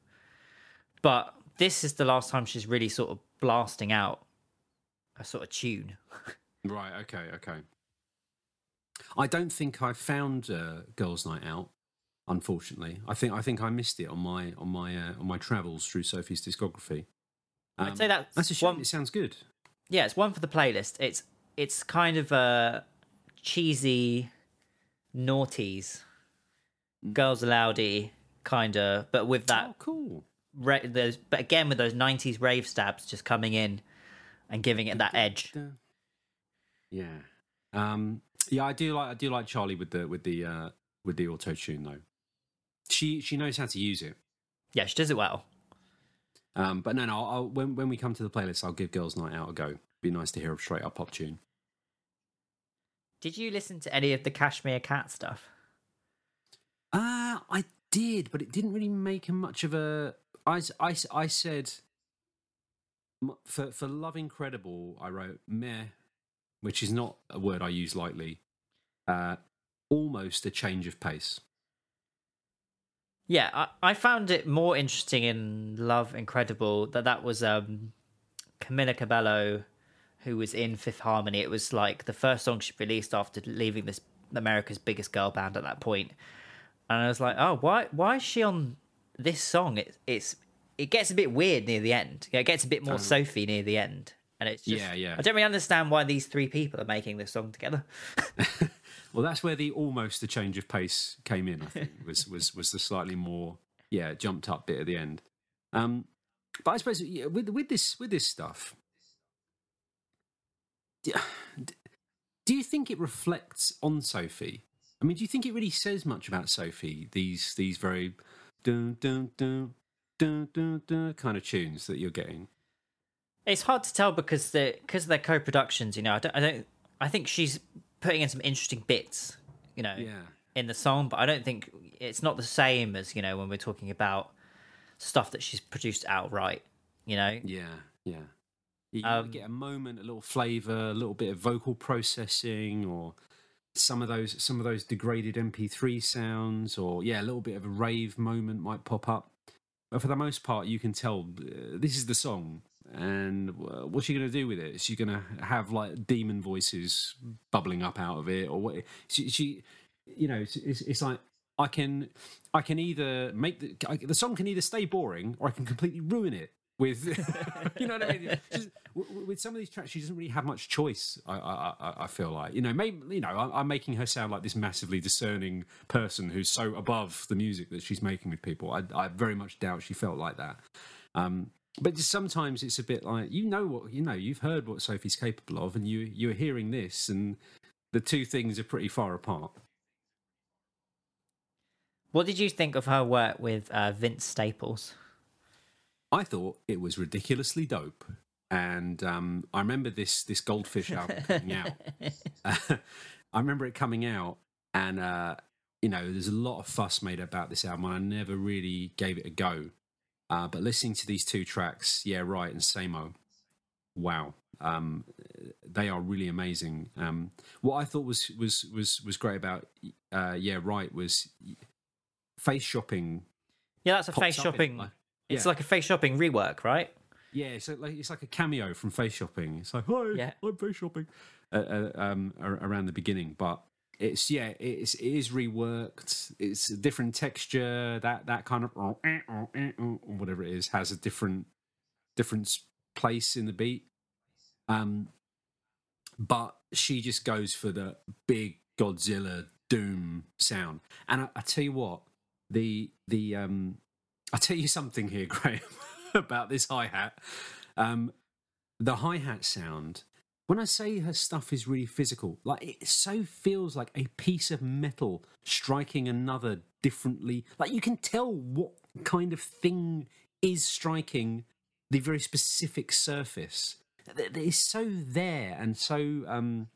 But this is the last time she's really sort of blasting out a sort of tune. right. Okay. Okay. I don't think I found uh, Girls' Night Out unfortunately. I think I think I missed it on my on my uh, on my travels through Sophie's discography. Um, I'd say that's, that's a shame. One, it sounds good. Yeah, it's one for the playlist. It's it's kind of a cheesy, naughties, mm. girls aloudi kind of, but with that oh, cool ra- those, but again with those '90s rave stabs just coming in and giving it that edge. Yeah, um, yeah, I do like I do like Charli with the with the uh, with the auto tune though. She she knows how to use it. Yeah, she does it well. Um, but no, no. I'll, when when we come to the playlist, I'll give Girls Night Out a go. Be nice to hear a straight up pop tune. Did you listen to any of the Cashmere Cat stuff? Uh, I did, but it didn't really make much of a. I, I, I said for for Love Incredible, I wrote meh, which is not a word I use lightly. Uh, almost a change of pace. Yeah, I, I found it more interesting in Love Incredible that that was um, Camila Cabello who was in Fifth Harmony. It was like the first song she released after leaving this America's biggest girl band at that point. And I was like, oh, why why is she on this song? It, it's it gets a bit weird near the end. It gets a bit more um, Sophie near the end. And it's just, yeah, yeah. I don't really understand why these three people are making this song together. well, that's where the almost the change of pace came in. I think was was was the slightly more yeah jumped up bit at the end. Um, but I suppose yeah, with with this with this stuff, do, do you think it reflects on Sophie? I mean, do you think it really says much about Sophie? These these very dun dun dun dun dun dun kind of tunes that you're getting. It's hard to tell because they because they're co-productions. You know, I don't, I don't. I think she's putting in some interesting bits. You know, yeah. in the song, but I don't think it's not the same as you know when we're talking about stuff that she's produced outright. You know. Yeah. Yeah. You um, get a moment, a little flavor, a little bit of vocal processing, or some of those some of those degraded MP3 sounds, or yeah, a little bit of a rave moment might pop up. But for the most part, you can tell uh, this is the song, and uh, what's she going to do with it? Is she going to have like demon voices bubbling up out of it, or what? She, she you know, it's, it's, it's like I can I can either make the the song can either stay boring or I can completely ruin it with you know what I mean. Just, with some of these tracks, she doesn't really have much choice. I I, I feel like you know maybe you know I'm making her sound like this massively discerning person who's so above the music that she's making with people. I, I very much doubt she felt like that. Um, but sometimes it's a bit like you know what you know. You've heard what Sophie's capable of, and you you're hearing this, and the two things are pretty far apart. What did you think of her work with uh, Vince Staples? I thought it was ridiculously dope. And um, I remember this this Goldfish album coming out. Uh, I remember it coming out, and uh, you know, there's a lot of fuss made about this album. I never really gave it a go. Uh, but listening to these two tracks, yeah, right, and Samo, wow, um, they are really amazing. Um, what I thought was was was was great about uh, yeah, right was Faceshopping. Yeah, that's a Faceshopping. Like, it's yeah. like a Faceshopping rework, right? Yeah, it's like it's like a cameo from Faceshopping. It's like, hi, yeah. I'm Faceshopping uh, uh, um, around the beginning, but it's yeah, it's it is reworked. It's a different texture. That that kind of whatever it is has a different different place in the beat. Um, but she just goes for the big Godzilla doom sound. And I, I tell you what, the the um I'll tell you something here, Graham, about this hi hat. Um, the hi hat sound. When I say her stuff is really physical, like it so feels like a piece of metal striking another differently. Like you can tell what kind of thing is striking the very specific surface. It's so there and so um,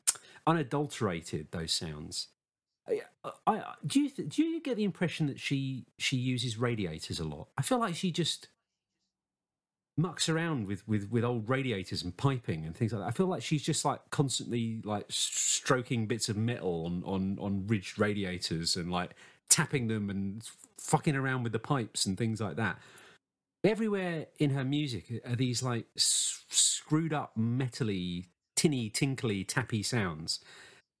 unadulterated. Those sounds. I, I, do you do you get the impression that she she uses radiators a lot? I feel like she just mucks around with, with, with old radiators and piping and things like that. I feel like she's just like constantly like stroking bits of metal on, on, on ridged radiators and like tapping them and fucking around with the pipes and things like that. Everywhere in her music are these like s- screwed up metally, tinny, tinkly, tappy sounds.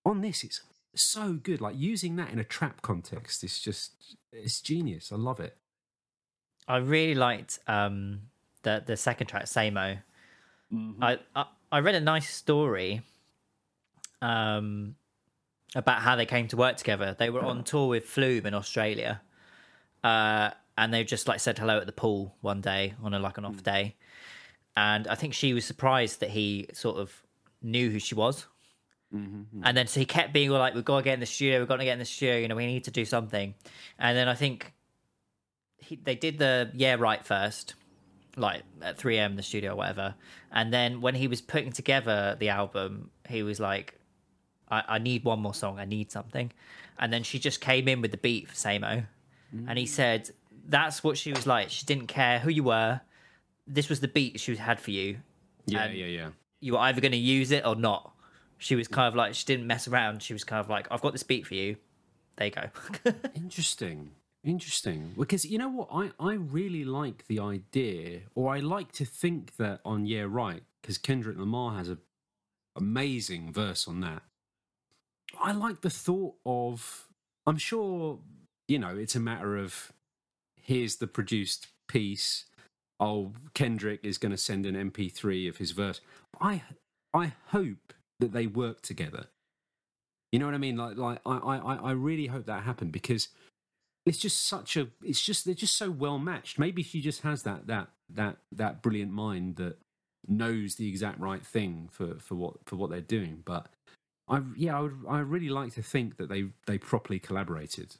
On this, it's so good. Like using that in a trap context is just it's genius. I love it. I really liked um, the the second track, Samo. Mm-hmm. I, I, I read a nice story um, about how they came to work together. They were on tour with Flume in Australia, uh, and they just like said hello at the pool one day on a like an off day, and I think she was surprised that he sort of knew who she was. Mm-hmm. And then so he kept being all like, "We've got to get in the studio. We've got to get in the studio. You know, we need to do something." And then I think he, they did the yeah right first, like at 3am the studio or whatever. And then when he was putting together the album, he was like, I, I need one more song. I need something. And then she just came in with the beat for Samo. And he mm. said, that's what she was like. She didn't care who you were. This was the beat she had for you. Yeah, yeah, yeah. You were either going to use it or not. She was kind of like, she didn't mess around. She was kind of like, I've got this beat for you. There you go. Interesting. Interesting. Because you know what? I, I really like the idea, or I like to think that on Yeah Right, because Kendrick Lamar has a amazing verse on that. I like the thought of I'm sure, you know, it's a matter of here's the produced piece. Oh, Kendrick is going to send an MP3 of his verse. I I hope that they work together. You know what I mean? Like, like I, I, I really hope that happened because it's just such a. It's just they're just so well matched. Maybe she just has that that that that brilliant mind that knows the exact right thing for for what for what they're doing. But I, yeah, I would. I really like to think that they they properly collaborated.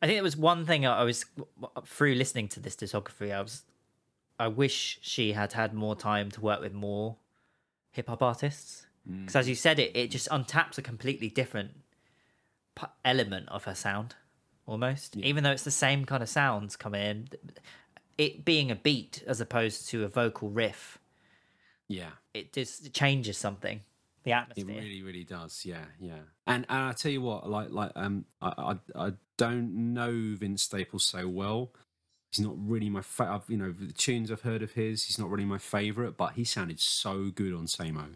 I think it was one thing I was through listening to this discography. I was, I wish she had had more time to work with more hip hop artists mm. because, as you said, it it just untaps a completely different element of her sound, almost. Even though it's the same kind of sounds coming in, it being a beat as opposed to a vocal riff, Yeah. it just it changes something. The atmosphere. It really, really does. Yeah, yeah. And and I tell you what, like like um, I I, I don't know Vince Staples so well. He's not really my fa- you know the tunes I've heard of his. He's not really my favorite, but he sounded so good on Samo.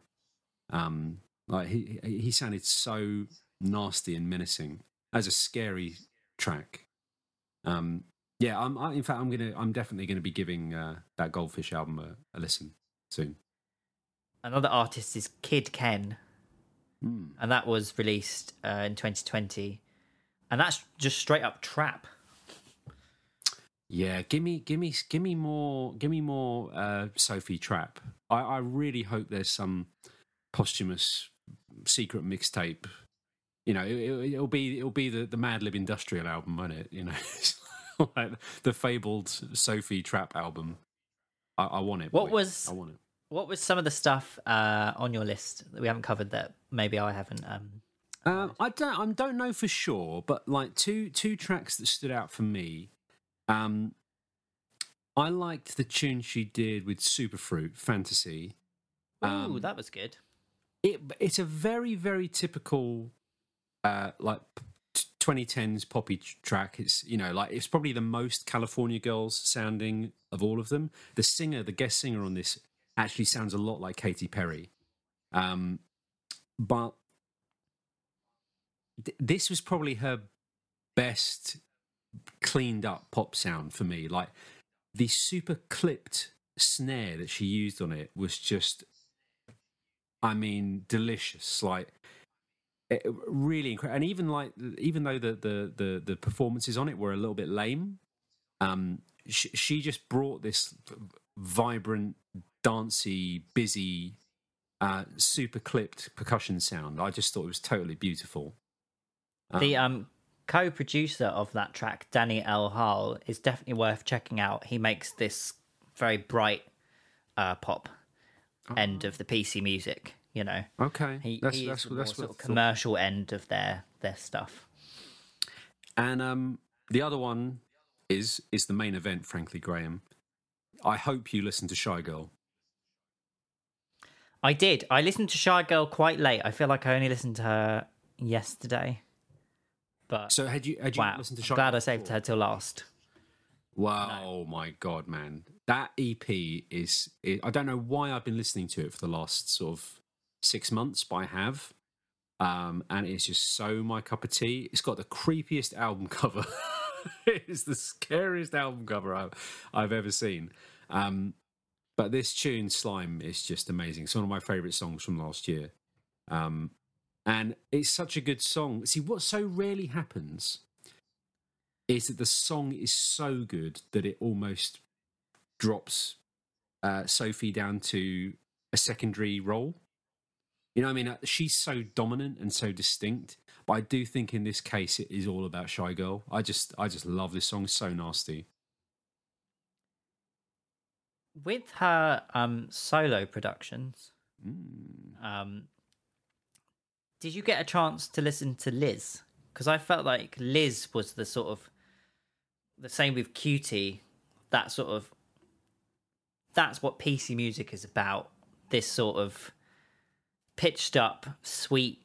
Um, like he he sounded so nasty and menacing as a scary track. Um, yeah. I'm I, in fact I'm gonna I'm definitely gonna be giving uh, that Goldfish album a, a listen soon. Another artist is Kid Ken. Mm. and that was released uh, in 2020 and that's just straight up trap Yeah, give me, give me, give me more, give me more uh, Sophie Trap. I, I really hope there's some posthumous secret mixtape. You know, it, it'll be it'll be the the Madlib Industrial album, won't it? You know, It's like the fabled Sophie Trap album. I, I want it. What boy. was- I want it. what was some of the stuff uh, on your list that we haven't covered that maybe i haven't um, Um, I don't. I don't know for sure, but like two two tracks that stood out for me. Um, I liked the tune she did with Superfruit Fantasy. Ooh, Um, that was good it it's a very very typical uh like t- 2010s poppy tr- track it's you know like it's probably the most california girls sounding of all of them. The singer the guest singer on this actually sounds a lot like katy perry. Um but th- this was probably her best cleaned up pop sound for me. Like the super clipped snare that she used on it was just I mean, delicious. Like it, really incredible. And even like, even though the, the the the performances on it were a little bit lame, um, she, she just brought this vibrant, dancey, busy, uh, super clipped percussion sound. I just thought it was totally beautiful. the um co-producer of that track danny l harle is definitely worth checking out he makes this very bright uh, pop end of the pc music you know Okay, he, that's he that's is the that's more sort of I thought. commercial end of their their stuff And um, the other one is is the main event. Frankly, Graham. I hope you listen to Shygirl. I did. I listened to Shygirl quite late. I feel like I only listened to her yesterday. But So had you had you wow, listened to I'm Shy glad Girl I saved before? her till last. Wow, oh my god, man! That EP is, is. I don't know why I've been listening to it for the last sort of six months, I have, um, and it's just so my cup of tea. It's got the creepiest album cover. it's the scariest album cover I've, I've ever seen. Um, but this tune, Slime, is just amazing. It's one of my favorite songs from last year, um, and it's such a good song. See, what so rarely happens is that the song is so good that it almost drops uh, Sophie down to a secondary role. You know, what I mean, Uh, she's so dominant and so distinct. But I do think in this case it is all about Shygirl. I just, I just love this song. It's so nasty. With her um, solo productions, Mm. um, did you get a chance to listen to Liz? Because I felt like Liz was the sort of the same with QT. That sort of that's what PC music is about. This sort of pitched up, sweet,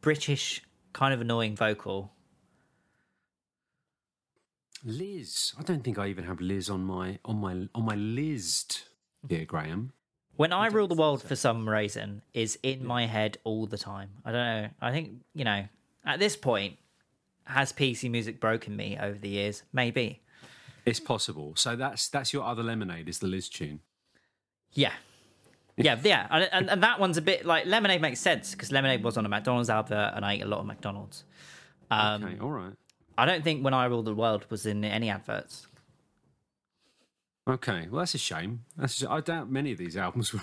British kind of annoying vocal. Liz, I don't think I even have Liz on my on my on my list here, Graham. When I rule the world for some reason is in my head all the time. I don't know. I think, you know, at this point, has PC music broken me over the years? Maybe. It's possible. So that's that's your other lemonade is the Liz tune. Yeah. Yeah, yeah. And, and, and that one's a bit like Lemonade makes sense because Lemonade was on a McDonald's advert and I ate a lot of McDonald's. Um, Okay, all right. I don't think When I Rule the World was in any adverts. Okay, well that's a shame. That's I doubt many of these albums, were,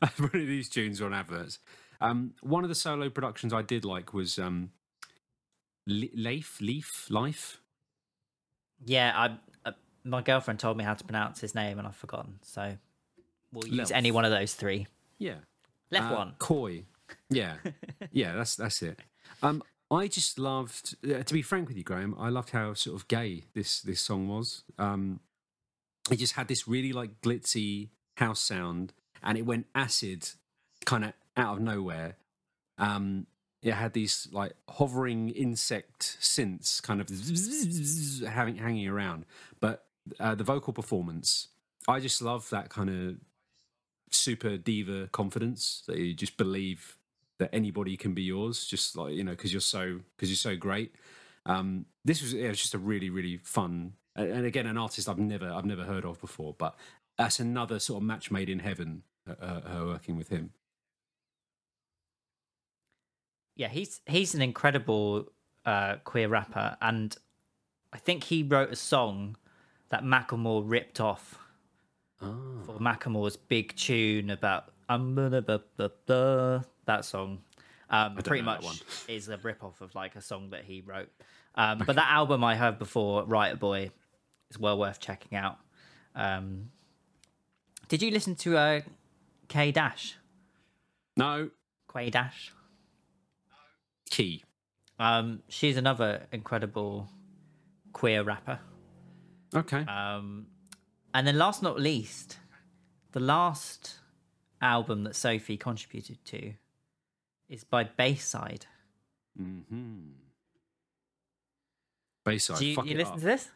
many of these tunes are on adverts. Um, one of the solo productions I did like was um, Le- Leif, Leaf, Life. Yeah, I, uh, my girlfriend told me how to pronounce his name and I've forgotten. So we'll use Lelf. any one of those three. Yeah, Left Uh, one. Koi. Yeah, yeah, that's that's it. Um, I just loved. Uh, to be frank with you, Graham, I loved how sort of gay this this song was. Um, it just had this really like glitzy house sound, and it went acid, kind of out of nowhere. Um, it had these like hovering insect synths, kind of having hanging around. But uh, the vocal performance, I just love that kind of super diva confidence that you just believe that anybody can be yours just like you know because you're so because you're so great. Um this was it was just a really really fun and again an artist i've never i've never heard of before but that's another sort of match made in heaven uh, uh, her working with him. Yeah, he's he's an incredible uh, queer rapper, and I think he wrote a song that Macklemore ripped off oh. for Macklemore's big tune about I'm gonna blah, blah, blah, that song. Um, pretty much is a rip off of like a song that he wrote. Um, but that album I heard before, Riot Boi, is well worth checking out. Um, did you listen to uh, K Dash? no Quay Dash? key Um, she's another incredible queer rapper. okay Um, and then last not least, the last album that Sophie contributed to is by Bayside. mm-hmm Bayside, Do you, you listen up. to this?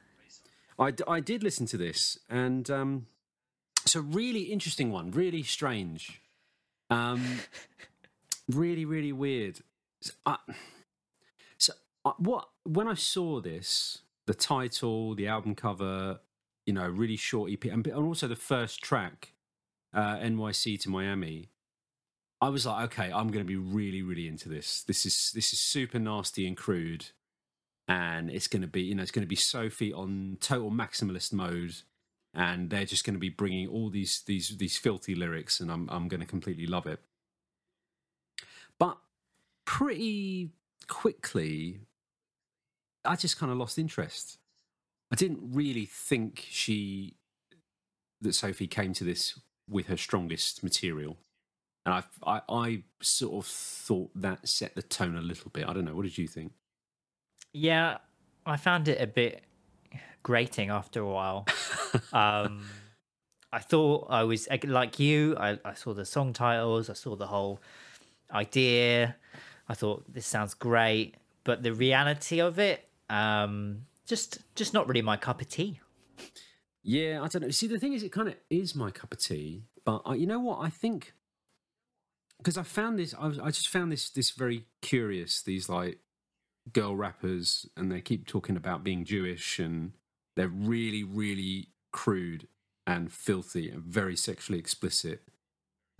I, d- I did listen to this, and um, it's a really interesting one, really strange, um, really really weird. So, I, so I, what when I saw this, the title, the album cover, you know, really short EP, and, and also the first track, uh, NYC to Miami. I was like, okay, I'm going to be really, really into this. This is this is super nasty and crude and it's going to be you know it's going to be Sophie on total maximalist mode, and they're just going to be bringing all these these these filthy lyrics, and I'm I'm going to completely love it. But pretty quickly, I just kind of lost interest. I didn't really think she that Sophie came to this with her strongest material. And I, I, I sort of thought that set the tone a little bit. I don't know. What did you think? Yeah, I found it a bit grating after a while. um, I thought I was like you. I, I saw the song titles. I saw the whole idea. I thought this sounds great, but the reality of it, um, just just not really my cup of tea. Yeah, I don't know. See, the thing is, it kind of is my cup of tea. But I, you know what? I think because I found this, I, was, I just found this this very curious. These like girl rappers, and they keep talking about being Jewish, and they're really, really crude and filthy and very sexually explicit.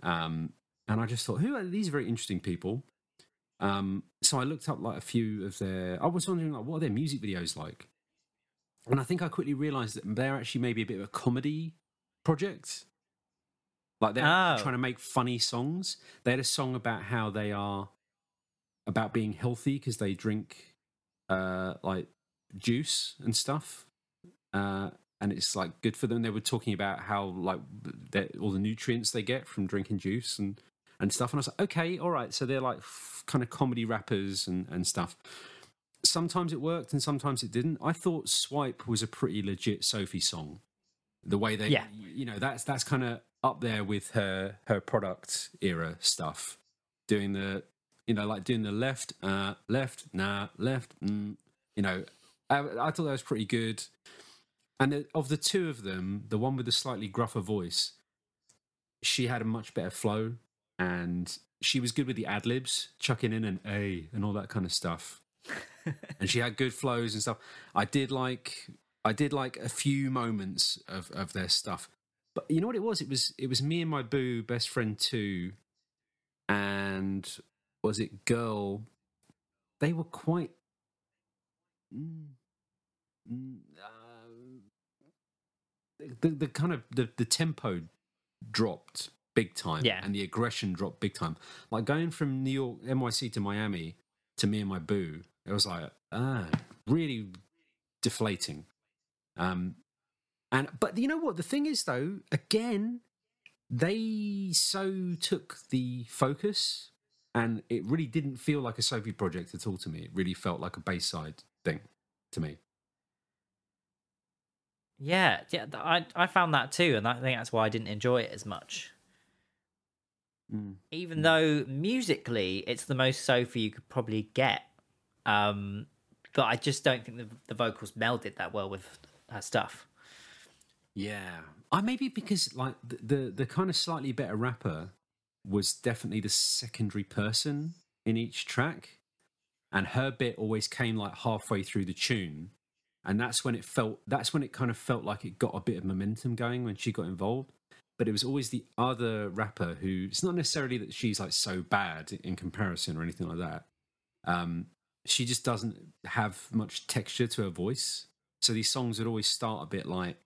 Um, and I just thought, who are these very interesting people? Um, so I looked up like a few of their. I was wondering like, what are their music videos like? And I think I quickly realised that they're actually maybe a bit of a comedy project. Like they're Oh. trying to make funny songs. They had a song about how they are about being healthy because they drink uh, like juice and stuff, uh, and it's like good for them. They were talking about how like all the nutrients they get from drinking juice and and stuff. And I was like, okay, all right. So they're like f- kind of comedy rappers and and stuff. Sometimes it worked and sometimes it didn't. I thought "Swipe" was a pretty legit Sophie song. The way they, Yeah. you know, that's that's kind of up there with her her product era stuff. Doing the, you know, like doing the left, uh, left, nah, left, mm, you know. I, I thought that was pretty good. And the, of the two of them, the one with the slightly gruffer voice, she had a much better flow, and she was good with the ad libs, chucking in an A and all that kind of stuff. and she had good flows and stuff. I did like, I did like a few moments of of their stuff. But you know what it was? It was it was me and my boo best friend too, and was it girl? They were quite. Mm, mm, uh, the the kind of the, the tempo dropped big time Yeah. and the aggression dropped big time like going from new york nyc to miami to me and my boo it was like ah really deflating. Um and but you know what? The thing is though again they so took the focus and it really didn't feel like a sophie project at all to me. It really felt like a bayside thing to me. Yeah, yeah, I I found that too, and I think that's why I didn't enjoy it as much. Mm. Even though musically, it's the most Sophie you could probably get, um, but I just don't think the the vocals melded that well with her stuff. Yeah, I maybe because like the, the the kind of slightly better rapper was definitely the secondary person in each track, and her bit always came like halfway through the tune, and that's when it felt that's when it kind of felt like it got a bit of momentum going when she got involved. But it was always the other rapper who it's not necessarily that she's like so bad in comparison or anything like that. Um, she just doesn't have much texture to her voice. So these songs would always start a bit like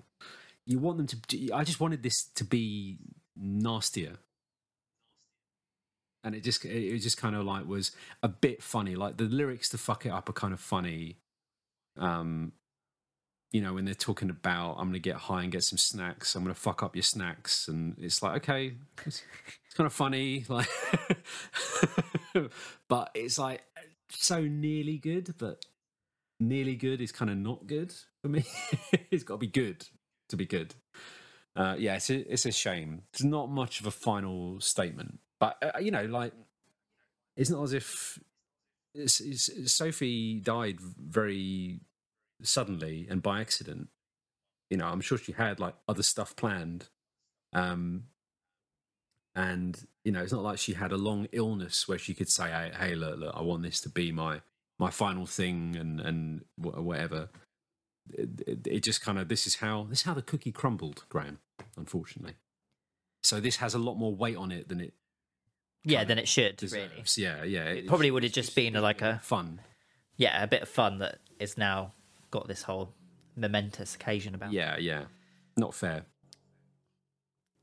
you want them to. I just wanted this to be nastier, and it just it just kind of like was a bit funny. Like the lyrics to "fuck it up" are kind of funny. Um, you know when they're talking about I'm gonna get high and get some snacks. I'm gonna fuck up your snacks, and it's like okay, it's, kind of funny, like, but it's like so nearly good, but nearly good is kind of not good for me. it's got to be good to be good. Uh, yeah, it's a, it's a shame. It's not much of a final statement, but uh, you know, like it's not as if it's, it's, Sophie died very suddenly and by accident. You know, I'm sure she had like other stuff planned. Um, and you know, it's not like she had a long illness where she could say, "Hey, hey look, look, I want this to be my my final thing," and and whatever. It, it, it just kind of this is how this is how the cookie crumbled, Graham. Unfortunately, so this has a lot more weight on it than it Yeah, than it should deserves. really. Yeah, yeah. It probably would have just been like a fun. yeah a bit of fun that is now got this whole momentous occasion about. Yeah, yeah. Not fair.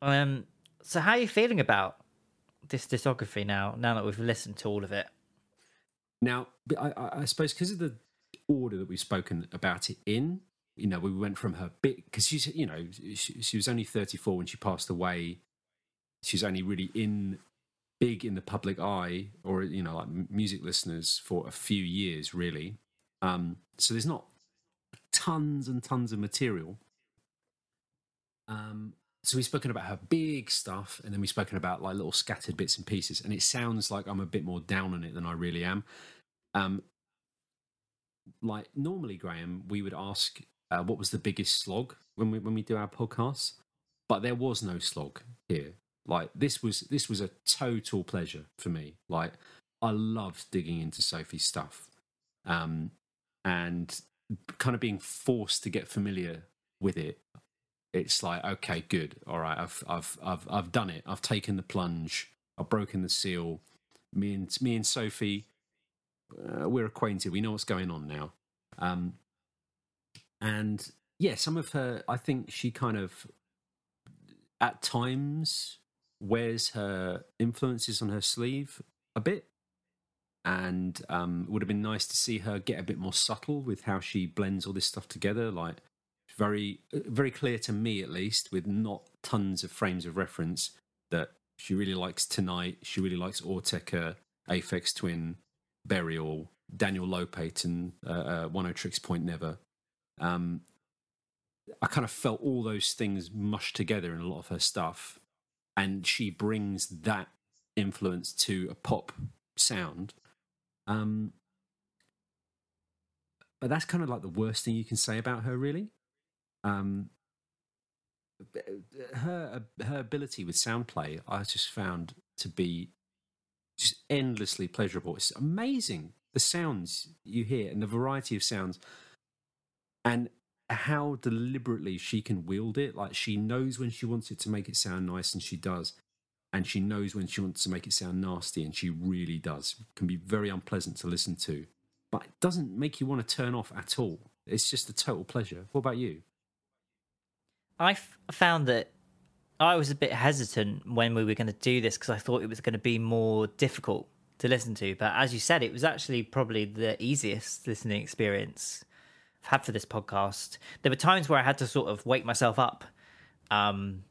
Um. So how are you feeling about this discography now? Now that we've listened to all of it. Now, I, I, suppose because of the order that we've spoken about it in, you know, we went from her bit because she's, you know, she, she was only 34 when she passed away. She was only really in big in the public eye or, you know, like music listeners for a few years, really. Um, so there's not tons and tons of material. Um, so we've spoken about her big stuff and then we've spoken about like little scattered bits and pieces and it sounds like i'm a bit more down on it than i really am. Um like normally graham we would ask uh, what was the biggest slog when we when we do our podcasts but there was no slog here. Like this was this was a total pleasure for me. Like i loved digging into sophie's stuff um and kind of being forced to get familiar with it it's like okay good. All right i've i've i've i've done it. I've taken the plunge. I've broken the seal. Me and me and sophie uh, we're acquainted. We know what's going on now. Um and yeah, some of her, I think she kind of at times wears her influences on her sleeve a bit. And um, it would have been nice to see her get a bit more subtle with how she blends all this stuff together. Like, very, very clear to me at least, with not tons of frames of reference, that she really likes TNGHT. She really likes Autechre, Aphex Twin, Burial, Daniel Lopatin, uh, uh, Tricks Point Never. Um, I kind of felt all those things mushed together in a lot of her stuff, and she brings that influence to a pop sound. Um, but that's kind of like the worst thing you can say about her, really. Um, her her ability with sound play, I just found to be just endlessly pleasurable. It's amazing the sounds you hear and the variety of sounds, and how deliberately she can wield it. Like she knows when she wants it to make it sound nice, and she does. And she knows when she wants to make it sound nasty, and she really does. It can be very unpleasant to listen to, but it doesn't make you want to turn off at all. It's just a total pleasure. What about you? I f- found that I was a bit hesitant when we were going to do this because I thought it was going to be more difficult to listen to. But as you said, it was actually probably the easiest listening experience I've had for this podcast. There were times where I had to sort of wake myself up um,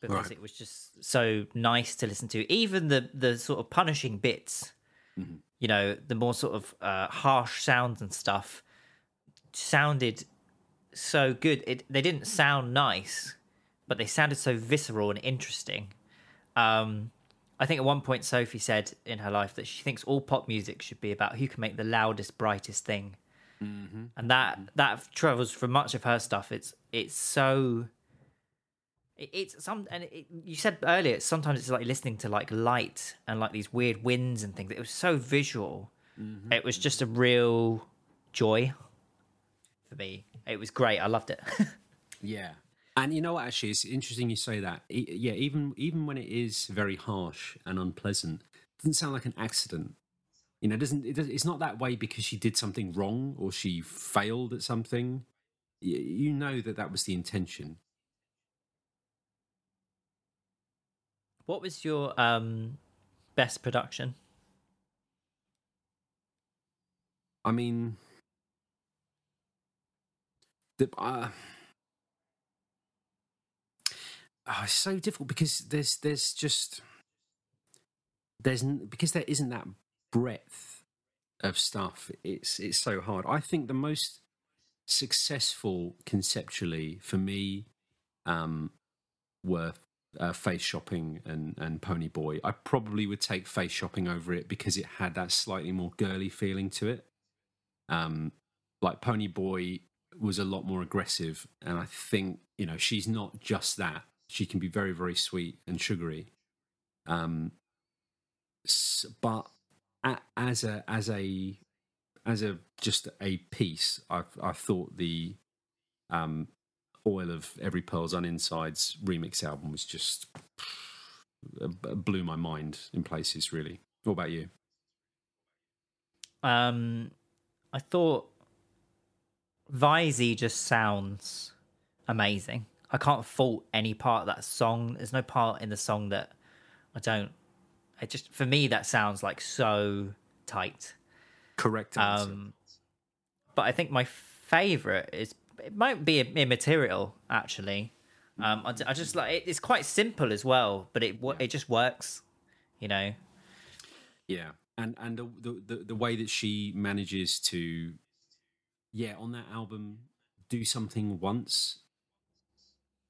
because right. it was just so nice to listen to. Even the the sort of punishing bits, mm-hmm. you know, the more sort of uh, harsh sounds and stuff sounded so good. It they didn't sound nice, but they sounded so visceral and interesting. Um, I think at one point Sophie said in her life that she thinks all pop music should be about who can make the loudest, brightest thing, mm-hmm. and that that travels for much of her stuff. It's it's so. it's some and it, you said earlier. Sometimes it's like listening to like light and like these weird winds and things. It was so visual. Mm-hmm. It was just a real joy for me. It was great. I loved it. yeah. And you know what? Actually, it's interesting you say that. Yeah, even even when it is very harsh and unpleasant, it doesn't sound like an accident. You know, it doesn't, it it's not that way because she did something wrong or she failed at something. You, you know that that was the intention. What was your um, best production? I mean, uh, oh, it's so difficult because there's there's just there's because there isn't that breadth of stuff. It's it's so hard. I think the most successful conceptually for me um, were uh, Faceshopping and and Ponyboy i probably would take Faceshopping over it because it had that slightly more girly feeling to it um like Ponyboy was a lot more aggressive. And I think, you know, she's not just that. She can be very, very sweet and sugary. Um, but as a, as a, as a, just a piece, I've, I thought the, um, Oil of Every Pearl's Un-Insides remix album was just blew my mind in places, really. What about you? Um, I thought Vyzee just sounds amazing. I can't fault any part of that song. There's no part in the song that I don't. It just for me that sounds like so tight. Correct. Um, but I think my favorite is it might be immaterial actually. Um, I, I just like it, it's quite simple as well, but it it just works, you know. Yeah, and and the, the the way that she manages to yeah, on that album, do something once,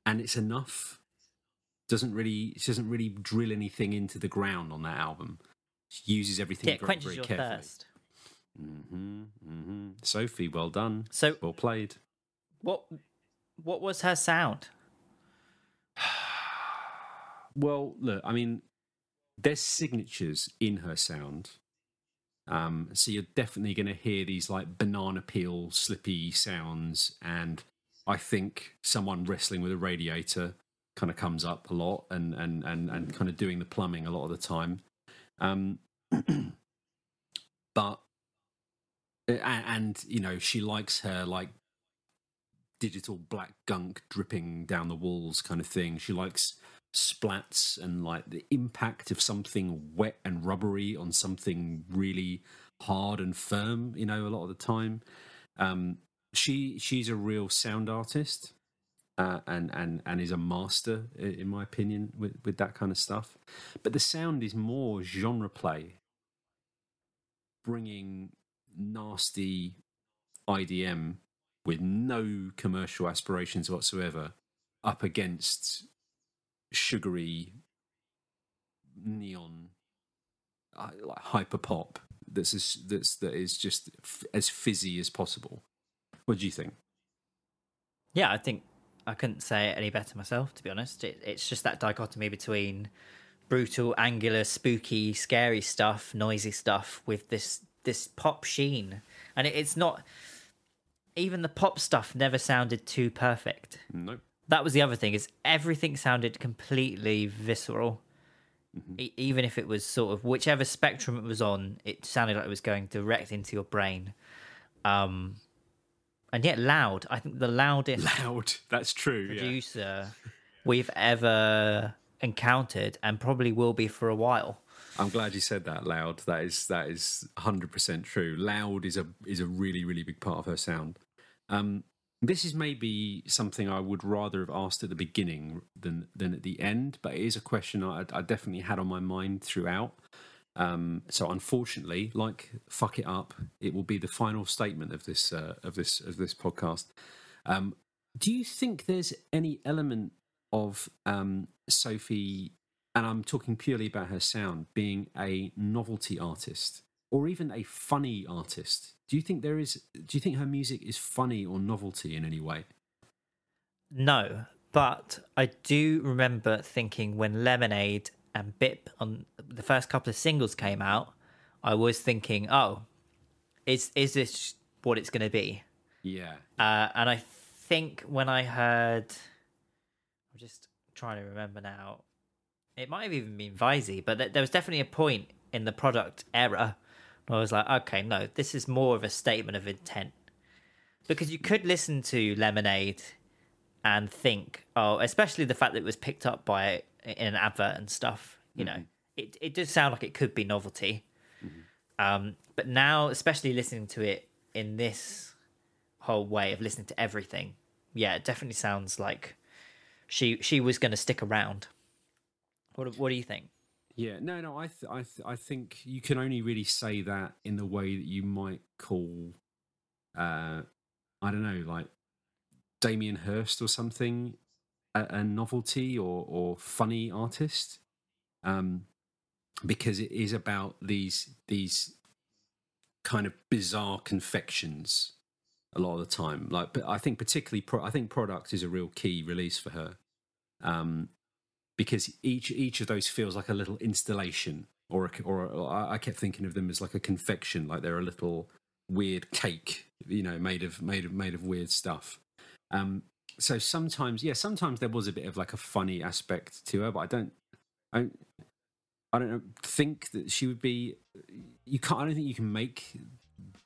and it's enough. Doesn't really, she doesn't really drill anything into the ground on that album. She uses everything yeah, very, very carefully. Thirst. Mm-hmm, mm-hmm. Sophie, well done. So well played. What what was her sound? well, look, I mean, there's signatures in her sound um, so you're definitely going to hear these like banana peel slippy sounds, and I think someone wrestling with a radiator kind of comes up a lot, and and and and kind of doing the plumbing a lot of the time. Um, but and, and you know she likes her like digital black gunk dripping down the walls kind of thing. She likes splats and like the impact of something wet and rubbery on something really hard and firm. You know, a lot of the time. Um, she she's a real sound artist. Uh, and and and is a master, in my opinion, with with that kind of stuff. But the sound is more genre play, bringing nasty IDM with no commercial aspirations whatsoever up against sugary neon uh, like hyper pop that's as, that's that is just f- as fizzy as possible what do you think yeah i think i couldn't say it any better myself to be honest it, it's just that dichotomy between brutal angular spooky scary stuff noisy stuff with this this pop sheen and it, it's not even the pop stuff never sounded too perfect. Nope. That was the other thing is everything sounded completely visceral. Mm-hmm. E- even if it was sort of whichever spectrum it was on, it sounded like it was going direct into your brain. Um, and yet loud. I think the loudest loud. That's true. Producer yeah. we've ever encountered, and probably will be for a while. I'm glad you said that loud. That is that is 100 percent true. Loud is a is a really really big part of her sound. Um, this is maybe something I would rather have asked at the beginning than than at the end, but it is a question I, I definitely had on my mind throughout. Um, so unfortunately, like fuck it up, it will be the final statement of this uh, of this of this podcast. Um, do you think there's any element of um, Sophie, and I'm talking purely about her sound, being a novelty artist or even a funny artist? Do you think there is? Do you think her music is funny or novelty in any way? No, but I do remember thinking when Lemonade and Bipp on the first couple of singles came out, I was thinking, oh, is is this what it's going to be? Yeah. Uh, and I think when I heard, I'm just trying to remember now. It might have even been Vyzee, but there was definitely a point in the product era I was like, okay, no, this is more of a statement of intent. Because you could listen to Lemonade and think, oh, especially the fact that it was picked up by in an advert and stuff, you mm-hmm. know, it, it does sound like it could be novelty. Mm-hmm. Um, but now, especially listening to it in this whole way of listening to everything, yeah, it definitely sounds like she she was going to stick around. What what do you think? Yeah, no, no. I, th- I, th- I think you can only really say that in the way that you might call, uh, I don't know, like Damien Hirst or something, a, a novelty or or funny artist, um, because it is about these these kind of bizarre confections a lot of the time. Like, but I think particularly, pro- I think product is a real key release for her. Um, because each each of those feels like a little installation or a, or, a, or I kept thinking of them as like a confection like they're a little weird cake you know made of made of made of weird stuff. Um so sometimes yeah sometimes there was a bit of like a funny aspect to her but i don't i don't, I don't think that she would be you can't i don't think you can make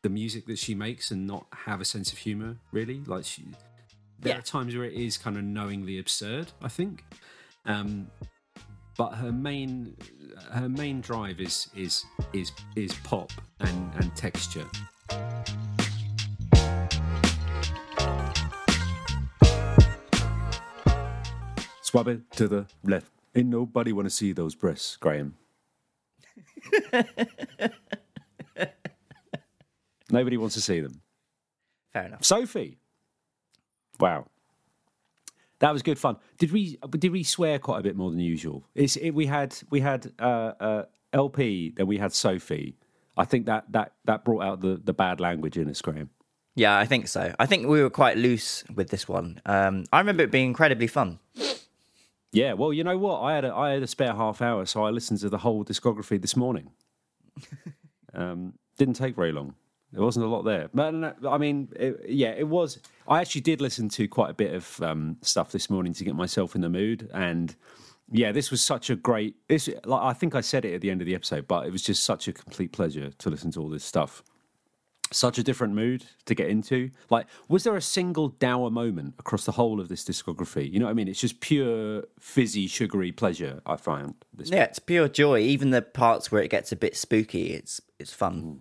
the music that she makes and not have a sense of humor really. Like she there yeah. are times where it is kind of knowingly absurd i think um, but her main her main drive is is is is pop and and texture. Swab it to the left. Ain't nobody want to see those breasts, Graham. nobody wants to see them. Fair enough. Sophie. Wow. That was good fun. Did we did we swear quite a bit more than usual? It's, it, we had we had uh, uh, LP, then we had Sophie. I think that that that brought out the the bad language in us, Graham. Yeah, I think so. I think we were quite loose with this one. Um, I remember it being incredibly fun. Yeah, well, you know what? I had a, I had a spare half hour, so I listened to the whole discography this morning. um, didn't take very long. There wasn't a lot there, but I mean, it, yeah, it was. I actually did listen to quite a bit of um, stuff this morning to get myself in the mood, and yeah, this was such a great. This, like, I think I said it at the end of the episode, but it was just such a complete pleasure to listen to all this stuff. such a different mood to get into. Like, was there a single dour moment across the whole of this discography? You know what I mean? It's just pure fizzy, sugary pleasure. I find this. Yeah, it's pure joy. Even the parts where it gets a bit spooky, it's it's fun. Mm.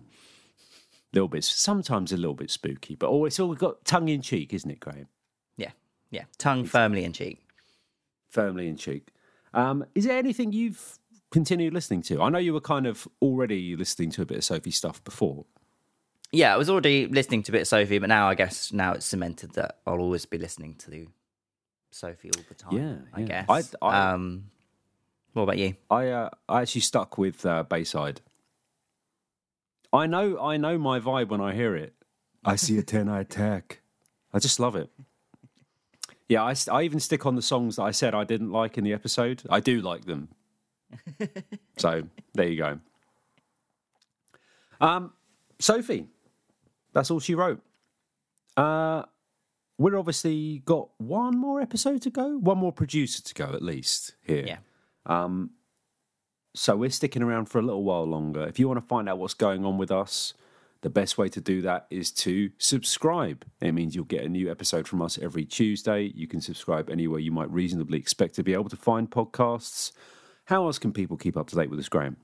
Little bit, sometimes a little bit spooky, but always all got tongue in cheek, isn't it, Graham? Yeah, yeah, tongue firmly in cheek. Firmly in cheek. Um, is there anything you've continued listening to? I know you were kind of already listening to a bit of Sophie stuff before yeah, I was already listening to a bit of Sophie, but now I guess now it's cemented that I'll always be listening to Sophie all the time. Yeah, I yeah. guess. I, I, um, what about you? I uh, I actually stuck with uh, Bayside. I know I know my vibe when I hear it. I see a ten eye attack. I just love it. Yeah, I, I even stick on the songs that I said I didn't like in the episode. I do like them. so there you go. Um, Sophie, that's all she wrote. Uh, we're obviously got one more episode to go, one more producer to go at least here. Yeah. Um, so we're sticking around for a little while longer. If you want to find out what's going on with us, the best way to do that is to subscribe. It means you'll get a new episode from us every Tuesday. You can subscribe anywhere you might reasonably expect to be able to find podcasts. How else can people keep up to date with us, Graham?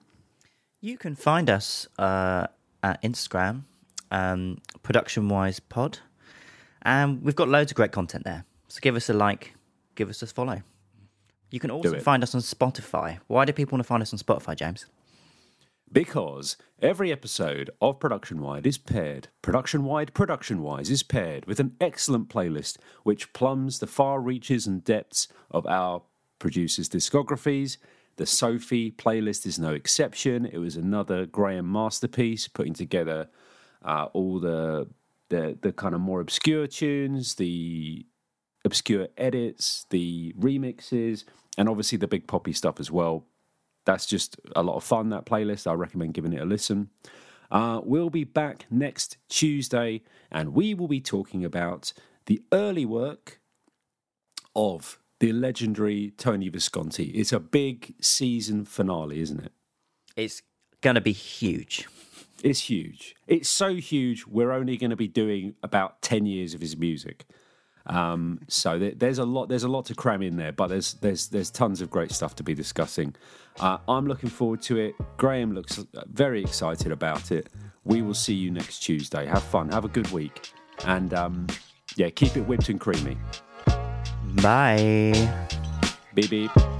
You can find us uh, at Instagram um, production wise pod. And we've got loads of great content there. So give us a like, give us a follow. You can also find us on Spotify. Why do people want to find us on Spotify, James? Because every episode of Production Wide is paired, Production Wide, Production Wise is paired with an excellent playlist which plumbs the far reaches and depths of our producers' discographies. The Sophie playlist is no exception. It was another Graham masterpiece, putting together uh, all the, the the kind of more obscure tunes, the obscure edits, the remixes, and obviously the big poppy stuff as well. That's just a lot of fun. That playlist, I recommend giving it a listen. Uh, we'll be back next Tuesday, and we will be talking about the early work of the legendary Tony Visconti. It's a big season finale, isn't it? It's going to be huge. It's huge. It's so huge. We're only going to be doing about ten years of his music. Um, so there's a lot. There's a lot to cram in there, but there's there's there's tons of great stuff to be discussing. Uh, I'm looking forward to it. Graham looks very excited about it. We will see you next Tuesday. Have fun. Have a good week, and um, yeah, keep it whipped and creamy. Bye. Beep beep.